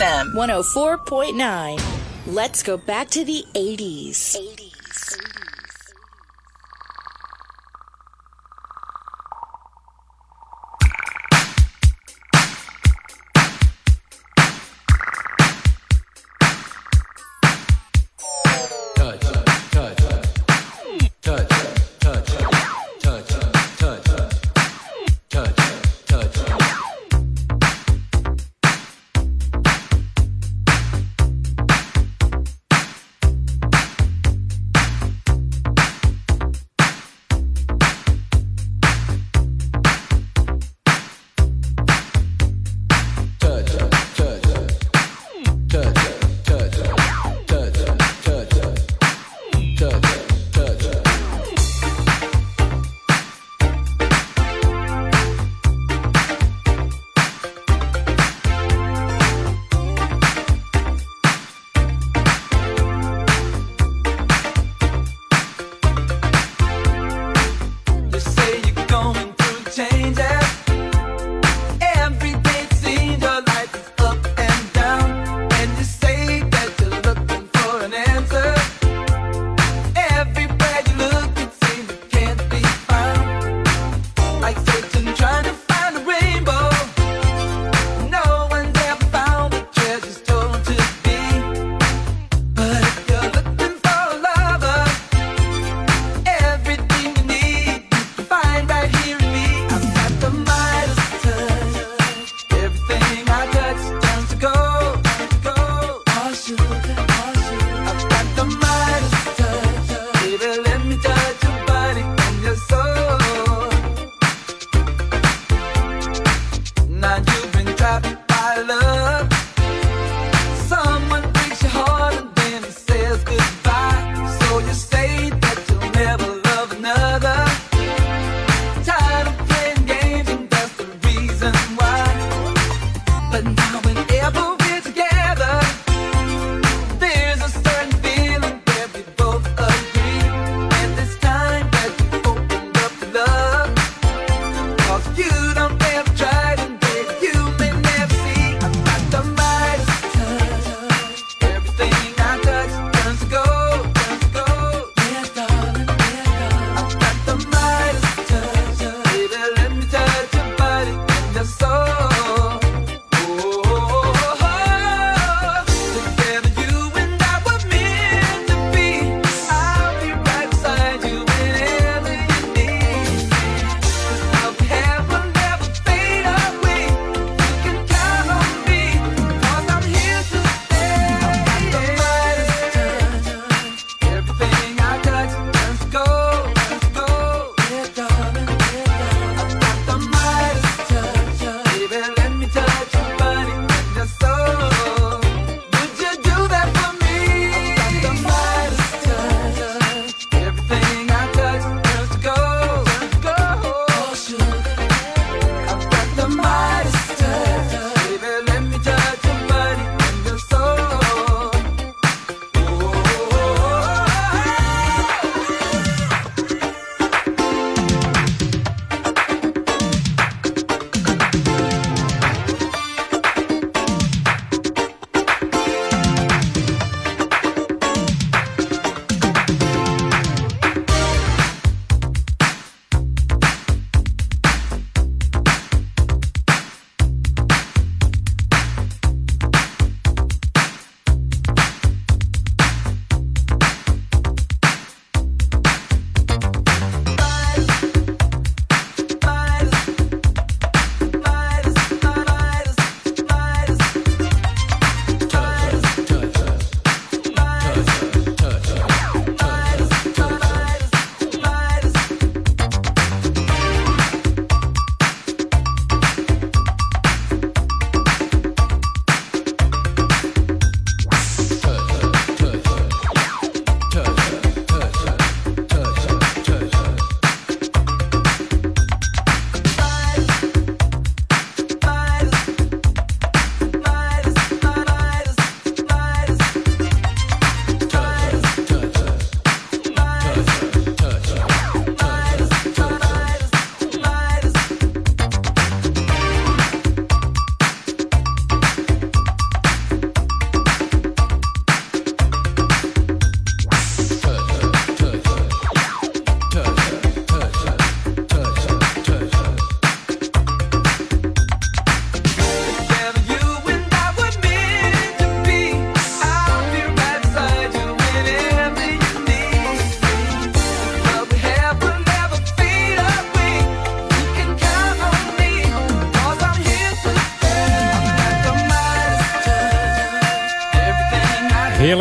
FM 104.9. Let's go back to the 80s. 80s.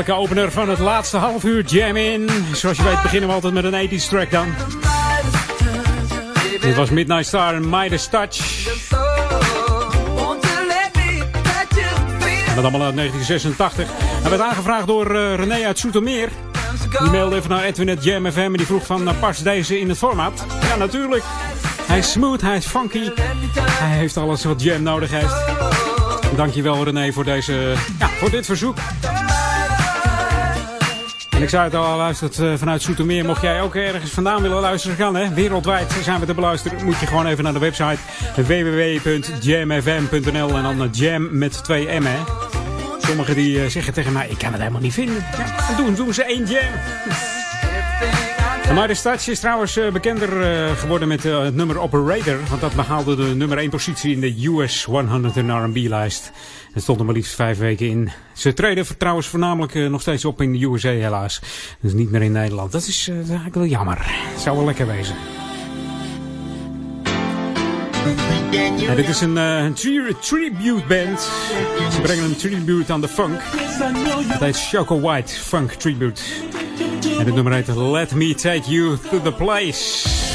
Heerlijke opener van het laatste half uur Jam in. Zoals je weet beginnen we altijd met een 80s track dan. Dit was Midnight Star en Midas Touch. Dat allemaal uit 1986. Hij werd aangevraagd door eh, René uit Soetermeer. Die mailde even naar Edwin at Jam FM en die vroeg van, uh, deze in het format? Ja, natuurlijk. Hij is smooth, hij is funky. Hij heeft alles wat Jam nodig heeft. Dankjewel René voor, deze, ja, voor dit verzoek. En ik zei het al, luistert eh, vanuit Soetermeer. Mocht jij ook ergens vandaan willen luisteren, kan hè. Wereldwijd zijn we te beluisteren. Moet je gewoon even naar de website www.jamfm.nl en dan eh, jam met twee M hè. Sommigen die eh, zeggen tegen mij, ik kan het helemaal niet vinden. Ja, doen, doen ze één jam. Maar de Touch is trouwens eh, bekender eh, geworden met eh, het nummer Operator. Want dat behaalde de nummer 1 positie in de US 100 R&B-lijst. Het stond er maar liefst vijf weken in. Ze treden trouwens voornamelijk nog steeds op in de USA helaas. Dus niet meer in Nederland. Dat is eigenlijk wel jammer. Zou wel lekker wezen. Dit is een, een tri tribute band. Ze brengen een tribute aan de funk. Het heet Choco White Funk Tribute. En het nummer heet Let Me Take You to the Place.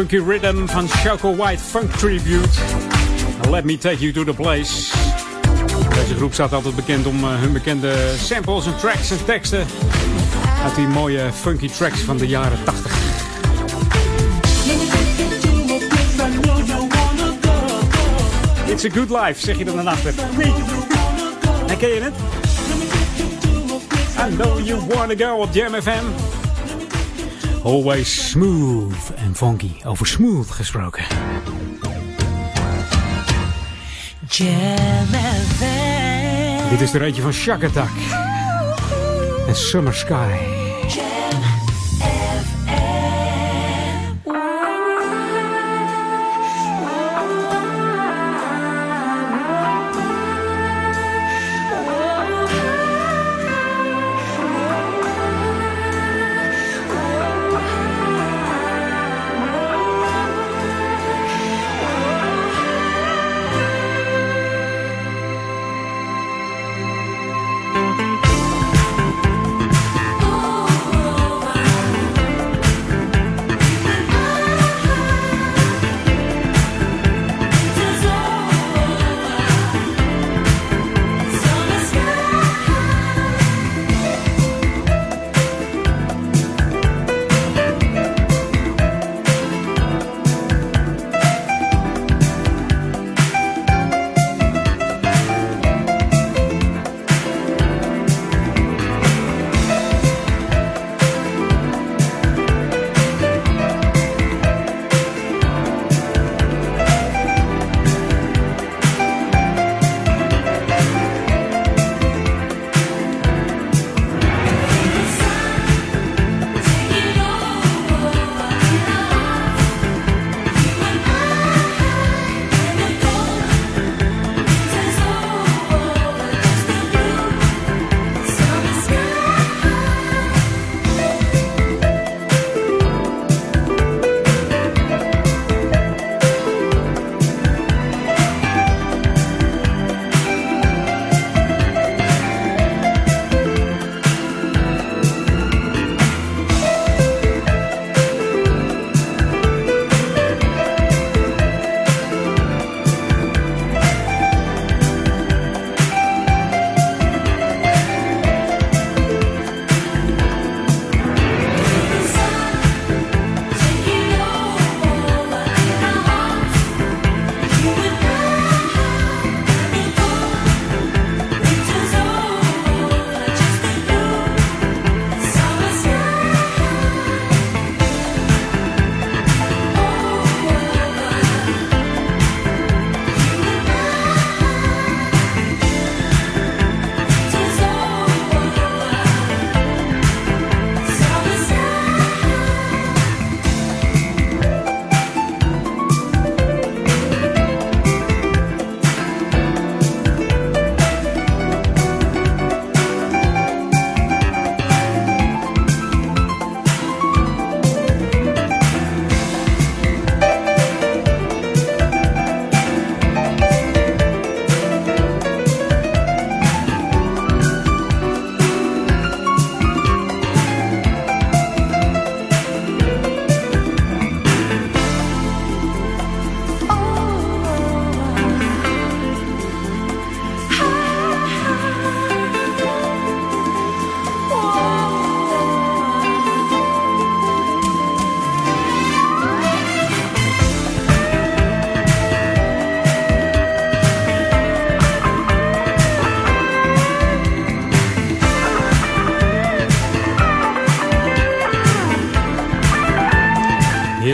Funky rhythm van Choco White Funk Tribute. Let me take you to the place. Deze groep staat altijd bekend om uh, hun bekende samples en tracks en teksten. Uit die mooie funky tracks van de jaren 80. It's a good life, zeg je dan. Nee. En ken je het? I know you wanna go op Jam. Always smooth funky. Over smooth gesproken. Dit is de eentje van Shack Attack. En Summer Sky.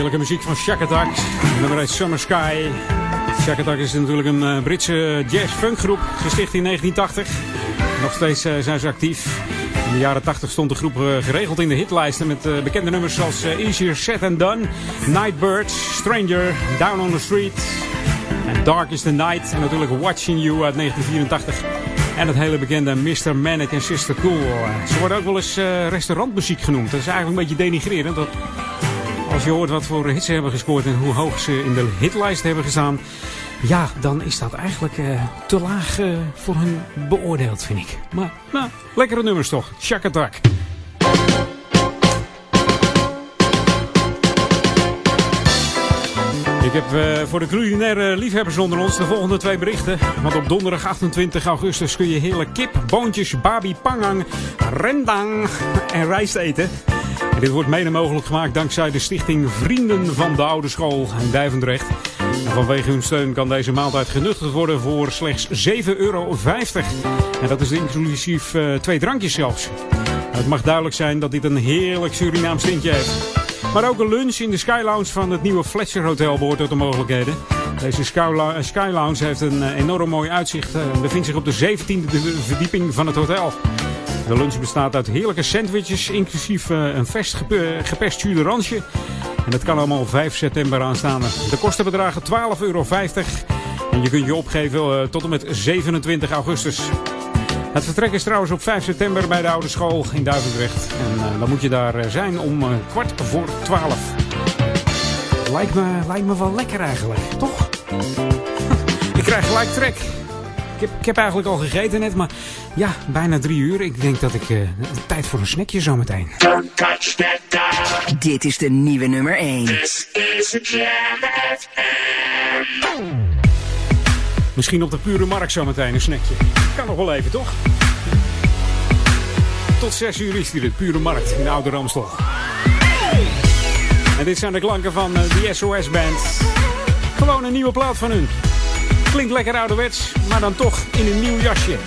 Heerlijke muziek van Shakatak. Nummer 1 Summer Sky. Shakatak is natuurlijk een uh, Britse jazz-funkgroep. Gesticht in 1980. Nog steeds uh, zijn ze actief. In de jaren 80 stond de groep uh, geregeld in de hitlijsten met bekende nummers zoals Easier Said and Done, Nightbird, Stranger, Down on the Street en Dark is the Night. En natuurlijk Watching You uit 1984. En het hele bekende Mr. Manic en Sister Cool. Ze worden ook wel eens restaurantmuziek genoemd. Dat is eigenlijk een beetje denigrerend. Dat je hoort wat voor hits ze hebben gescoord en hoe hoog ze in de hitlijst hebben gestaan. Ja, dan is dat eigenlijk uh, te laag uh, voor hun beoordeeld, vind ik. Maar, nou, lekkere nummers toch. Shakatak. Ik heb uh, voor de culinaire liefhebbers onder ons de volgende twee berichten. Want op donderdag 28 augustus kun je heerlijk kip, boontjes, babi, pangang, rendang en rijst eten. Dit wordt mede mogelijk gemaakt dankzij de stichting Vrienden van de Oude School in Duivendrecht. En vanwege hun steun kan deze maaltijd genuttigd worden voor slechts 7,50 euro. En dat is inclusief uh, twee drankjes zelfs. Het mag duidelijk zijn dat dit een heerlijk Surinaams tintje heeft. Maar ook een lunch in de Sky Lounge van het nieuwe Fletcher Hotel behoort tot de mogelijkheden. Deze Sky Lounge heeft een enorm mooi uitzicht en bevindt zich op de 17e verdieping van het hotel. De lunch bestaat uit heerlijke sandwiches, inclusief uh, een vers geperst d'orange. En dat kan allemaal 5 september aanstaan. De kosten bedragen 12,50 euro. En je kunt je opgeven uh, tot en met 27 augustus. Het vertrek is trouwens op 5 september bij de oude school in Duivendrecht. En uh, dan moet je daar zijn om kwart voor 12. Lijkt me, lijkt me wel lekker eigenlijk, toch? Ik krijg gelijk trek. Ik heb, ik heb eigenlijk al gegeten net, maar ja, bijna drie uur. Ik denk dat ik... Uh, tijd voor een snackje zometeen. Don't touch that dial. Dit is de nieuwe nummer 1. This is Jam. Misschien op de pure markt zometeen een snackje. Kan nog wel even, toch? Tot 6 uur is hier de pure markt in de Oude Ramstel. En dit zijn de klanken van de SOS Band. Gewoon een nieuwe plaat van hun. Klinkt lekker ouderwets, maar dan toch in een nieuw jasje.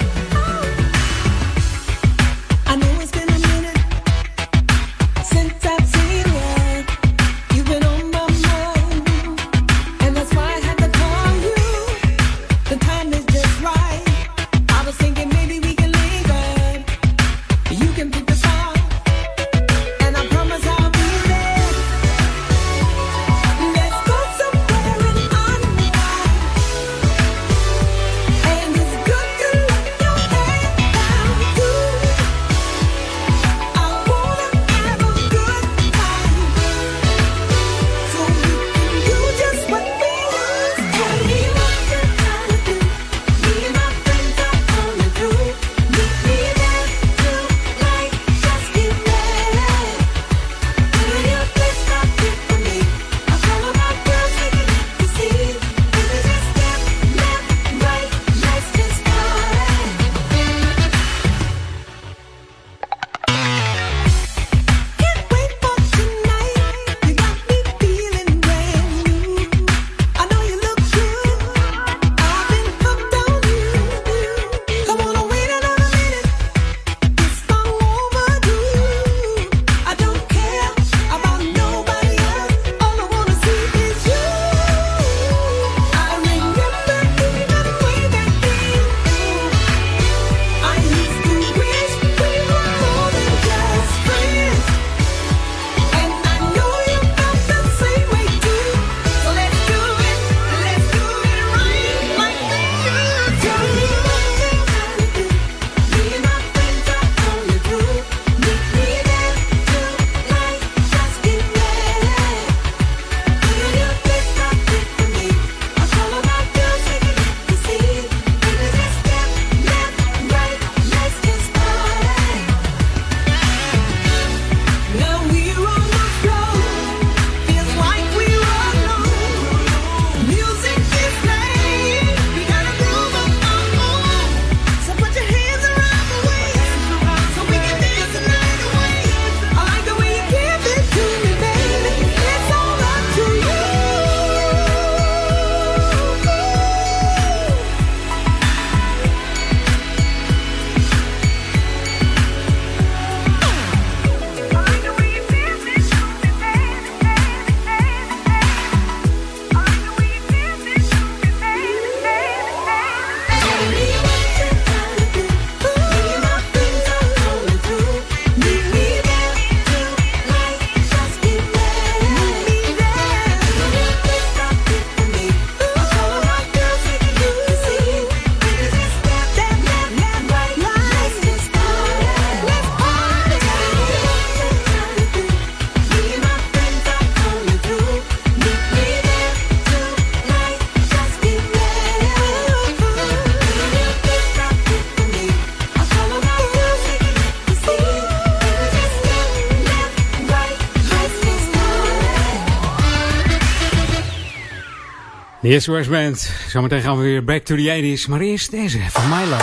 Eerste West Band. Zometeen gaan we weer back to the 80s. Maar eerst deze van Milo.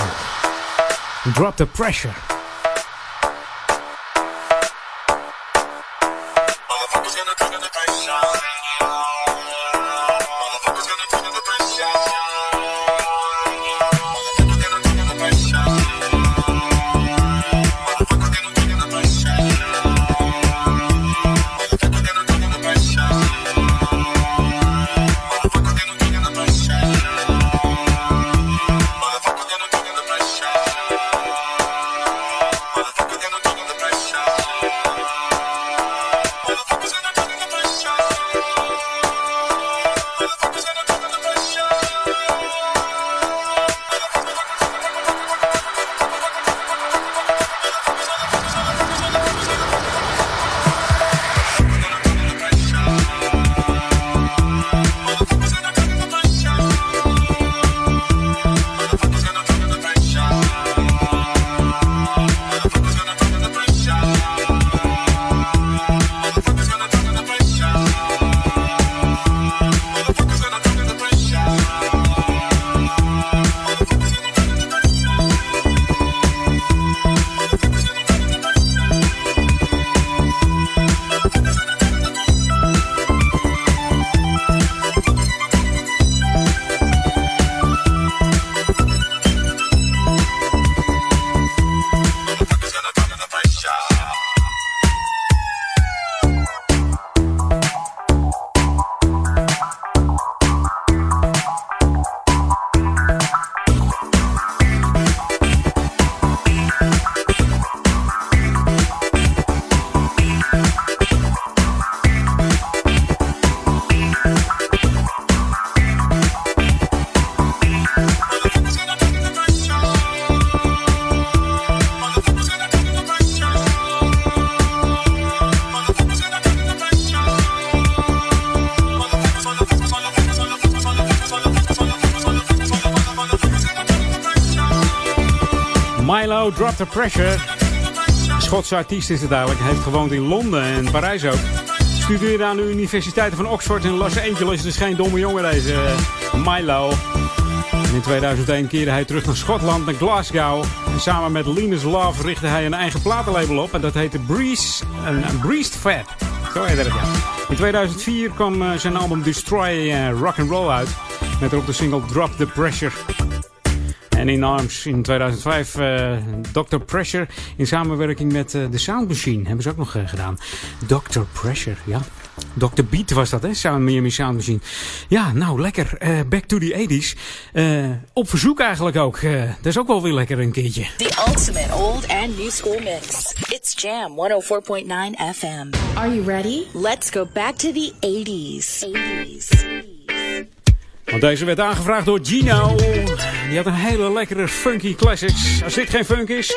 Drop the pressure. The Pressure. Schotse artiest is het eigenlijk. Hij heeft gewoond in Londen en Parijs ook. Studeerde aan de universiteiten van Oxford en Los Angeles. Dus geen domme jongen deze eh, Milo. In 2001 keerde hij terug naar Schotland, naar Glasgow. En samen met Linus Love richtte hij een eigen platenlabel op. En dat heette Breeze, een, Breezed Fat. Zo heette het, ja. In 2004 kwam uh, zijn album Destroy uh, Rock and Roll uit. Met erop de single Drop the Pressure. En in Arms in 2005 uh, Dr. Pressure in samenwerking met uh, de Sound Machine. Hebben ze ook nog uh, gedaan. Dr. Pressure, ja. Dr. Beat was dat, hè? Samen met Miami Sound Machine. Ja, nou, lekker. back to the 80s. op verzoek eigenlijk ook. dat is ook wel weer lekker een keertje. The ultimate old and new school mix. It's Jam 104.9 FM. Are you ready? Let's go back to the 80s. 80s. Want deze werd aangevraagd door Gino. Die had een hele lekkere funky classics. Als dit geen funk is,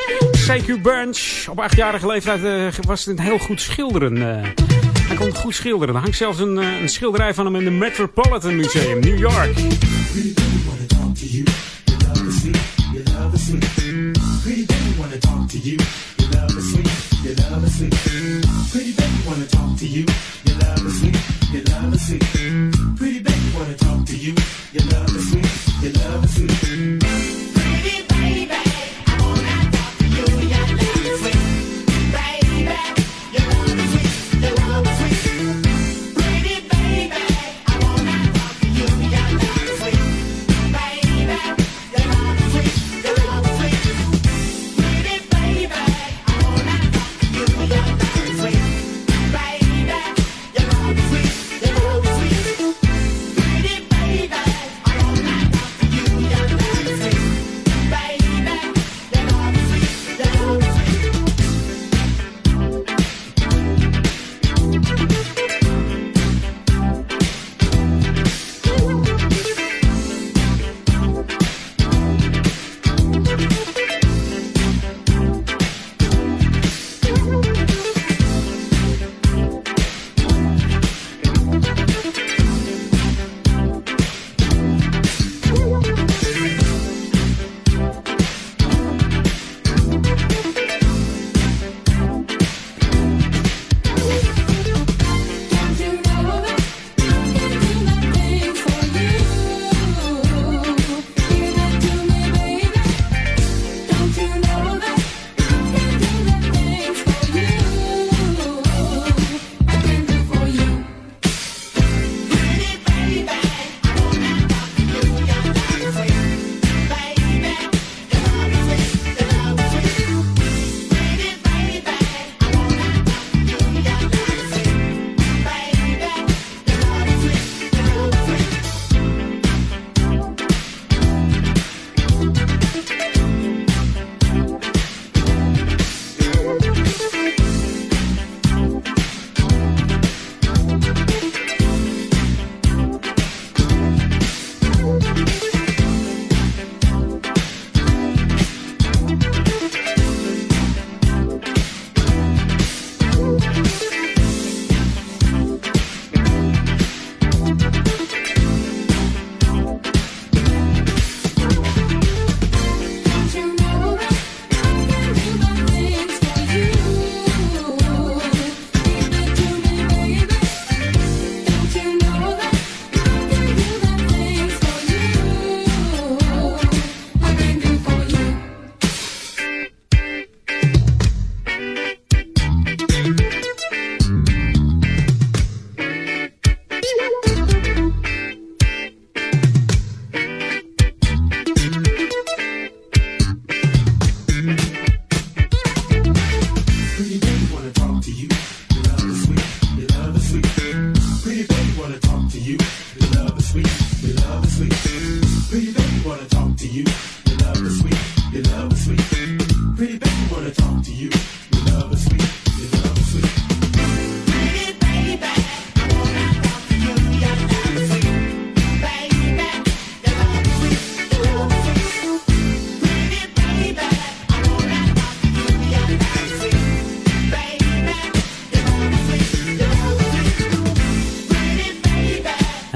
CQ Bunch. Op achtjarige leeftijd uh, was het een heel goed schilderen. Uh, hij kon goed schilderen. Er hangt zelfs een, uh, een schilderij van hem in de Metropolitan Museum, New York. Pretty baby wanna talk to you. Your love is sweet. Your love is sweet. Pretty baby wanna talk to you. Your love is sweet. Your love is sweet.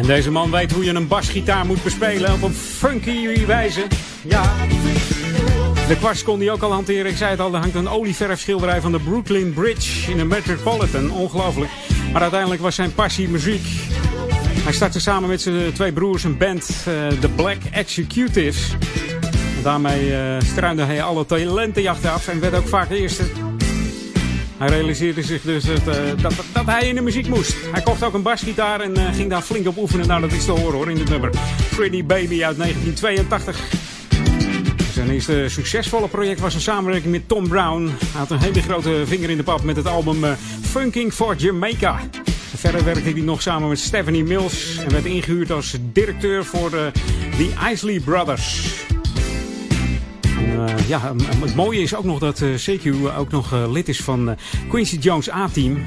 Deze man weet hoe je een basgitaar moet bespelen op een funky wijze. Ja. De kwast kon hij ook al hanteren. Ik zei het al, er hangt een olieverfschilderij van de Brooklyn Bridge in de Metropolitan. Ongelooflijk. Maar uiteindelijk was zijn passie muziek. Hij startte samen met zijn twee broers een band, eh, The Black Executives. Daarmee eh struinde hij alle talentenjachten af en werd ook vaak eerste. Hij realiseerde zich dus dat, eh, dat, dat hij in de muziek moest. Hij kocht ook een basgitaar en eh, ging daar flink op oefenen. Nou, dat is te horen hoor in dit nummer. Pretty Baby uit 1982. Zijn eerste succesvolle project was een samenwerking met Tom Brown. Hij had een hele grote vinger in de pap met het album eh, Funking for Jamaica. Verder werkte hij nog samen met Stephanie Mills en werd ingehuurd als directeur voor de The Isley Brothers. En, eh, ja, het mooie is ook nog dat eh, CQ ook nog eh, lid is van Quincy Jones A-team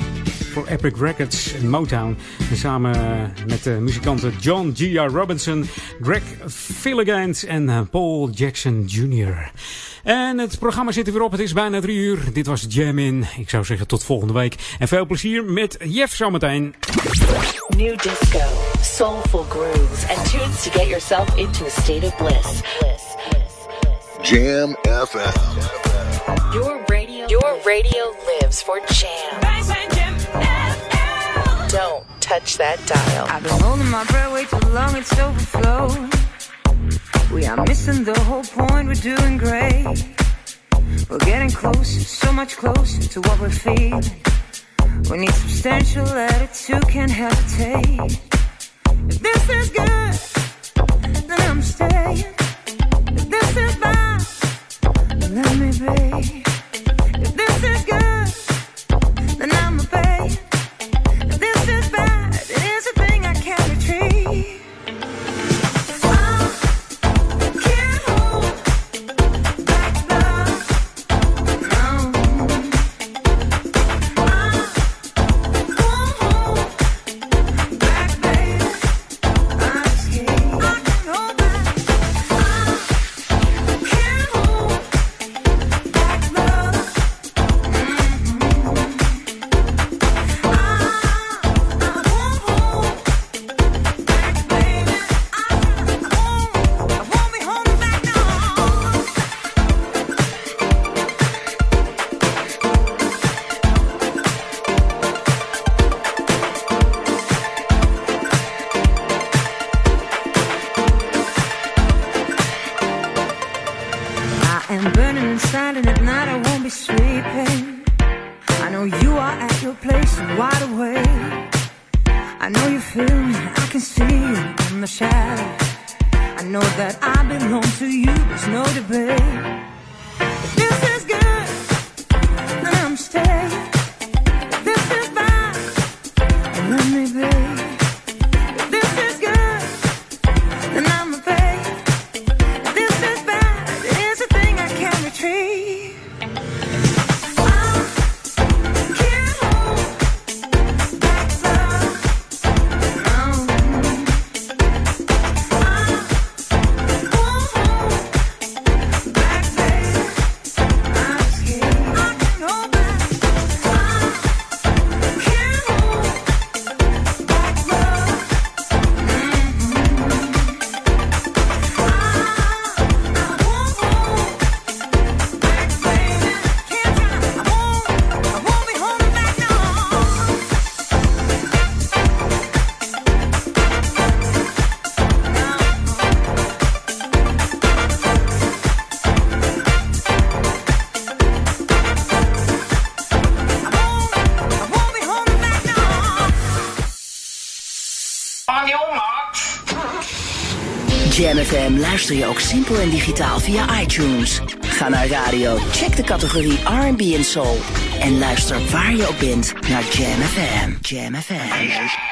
voor Epic Records en Motown. En samen met de muzikanten John G.R. Robinson, Greg Filligant en Paul Jackson Jr. En het programma zit er weer op. Het is bijna drie uur. Dit was Jam In. Ik zou zeggen tot volgende week. En veel plezier met Jeff zometeen. New disco, soulful grooves, and tunes to get yourself into a state of bliss. Bliss. Jam FM. Your radio, your radio lives for jam. Don't touch that dial. I've been holding my breath way too long, it's overflowed. We are missing the whole point, we're doing great. We're getting closer, so much closer to what we're feeling. We need substantial attitude, can't hesitate. If this is good, then I'm staying. Let me be. Jam FM luister je ook simpel en digitaal via iTunes. Ga naar radio, check de categorie R&B en Soul en luister waar je ook bent naar Jam FM. Jam FM.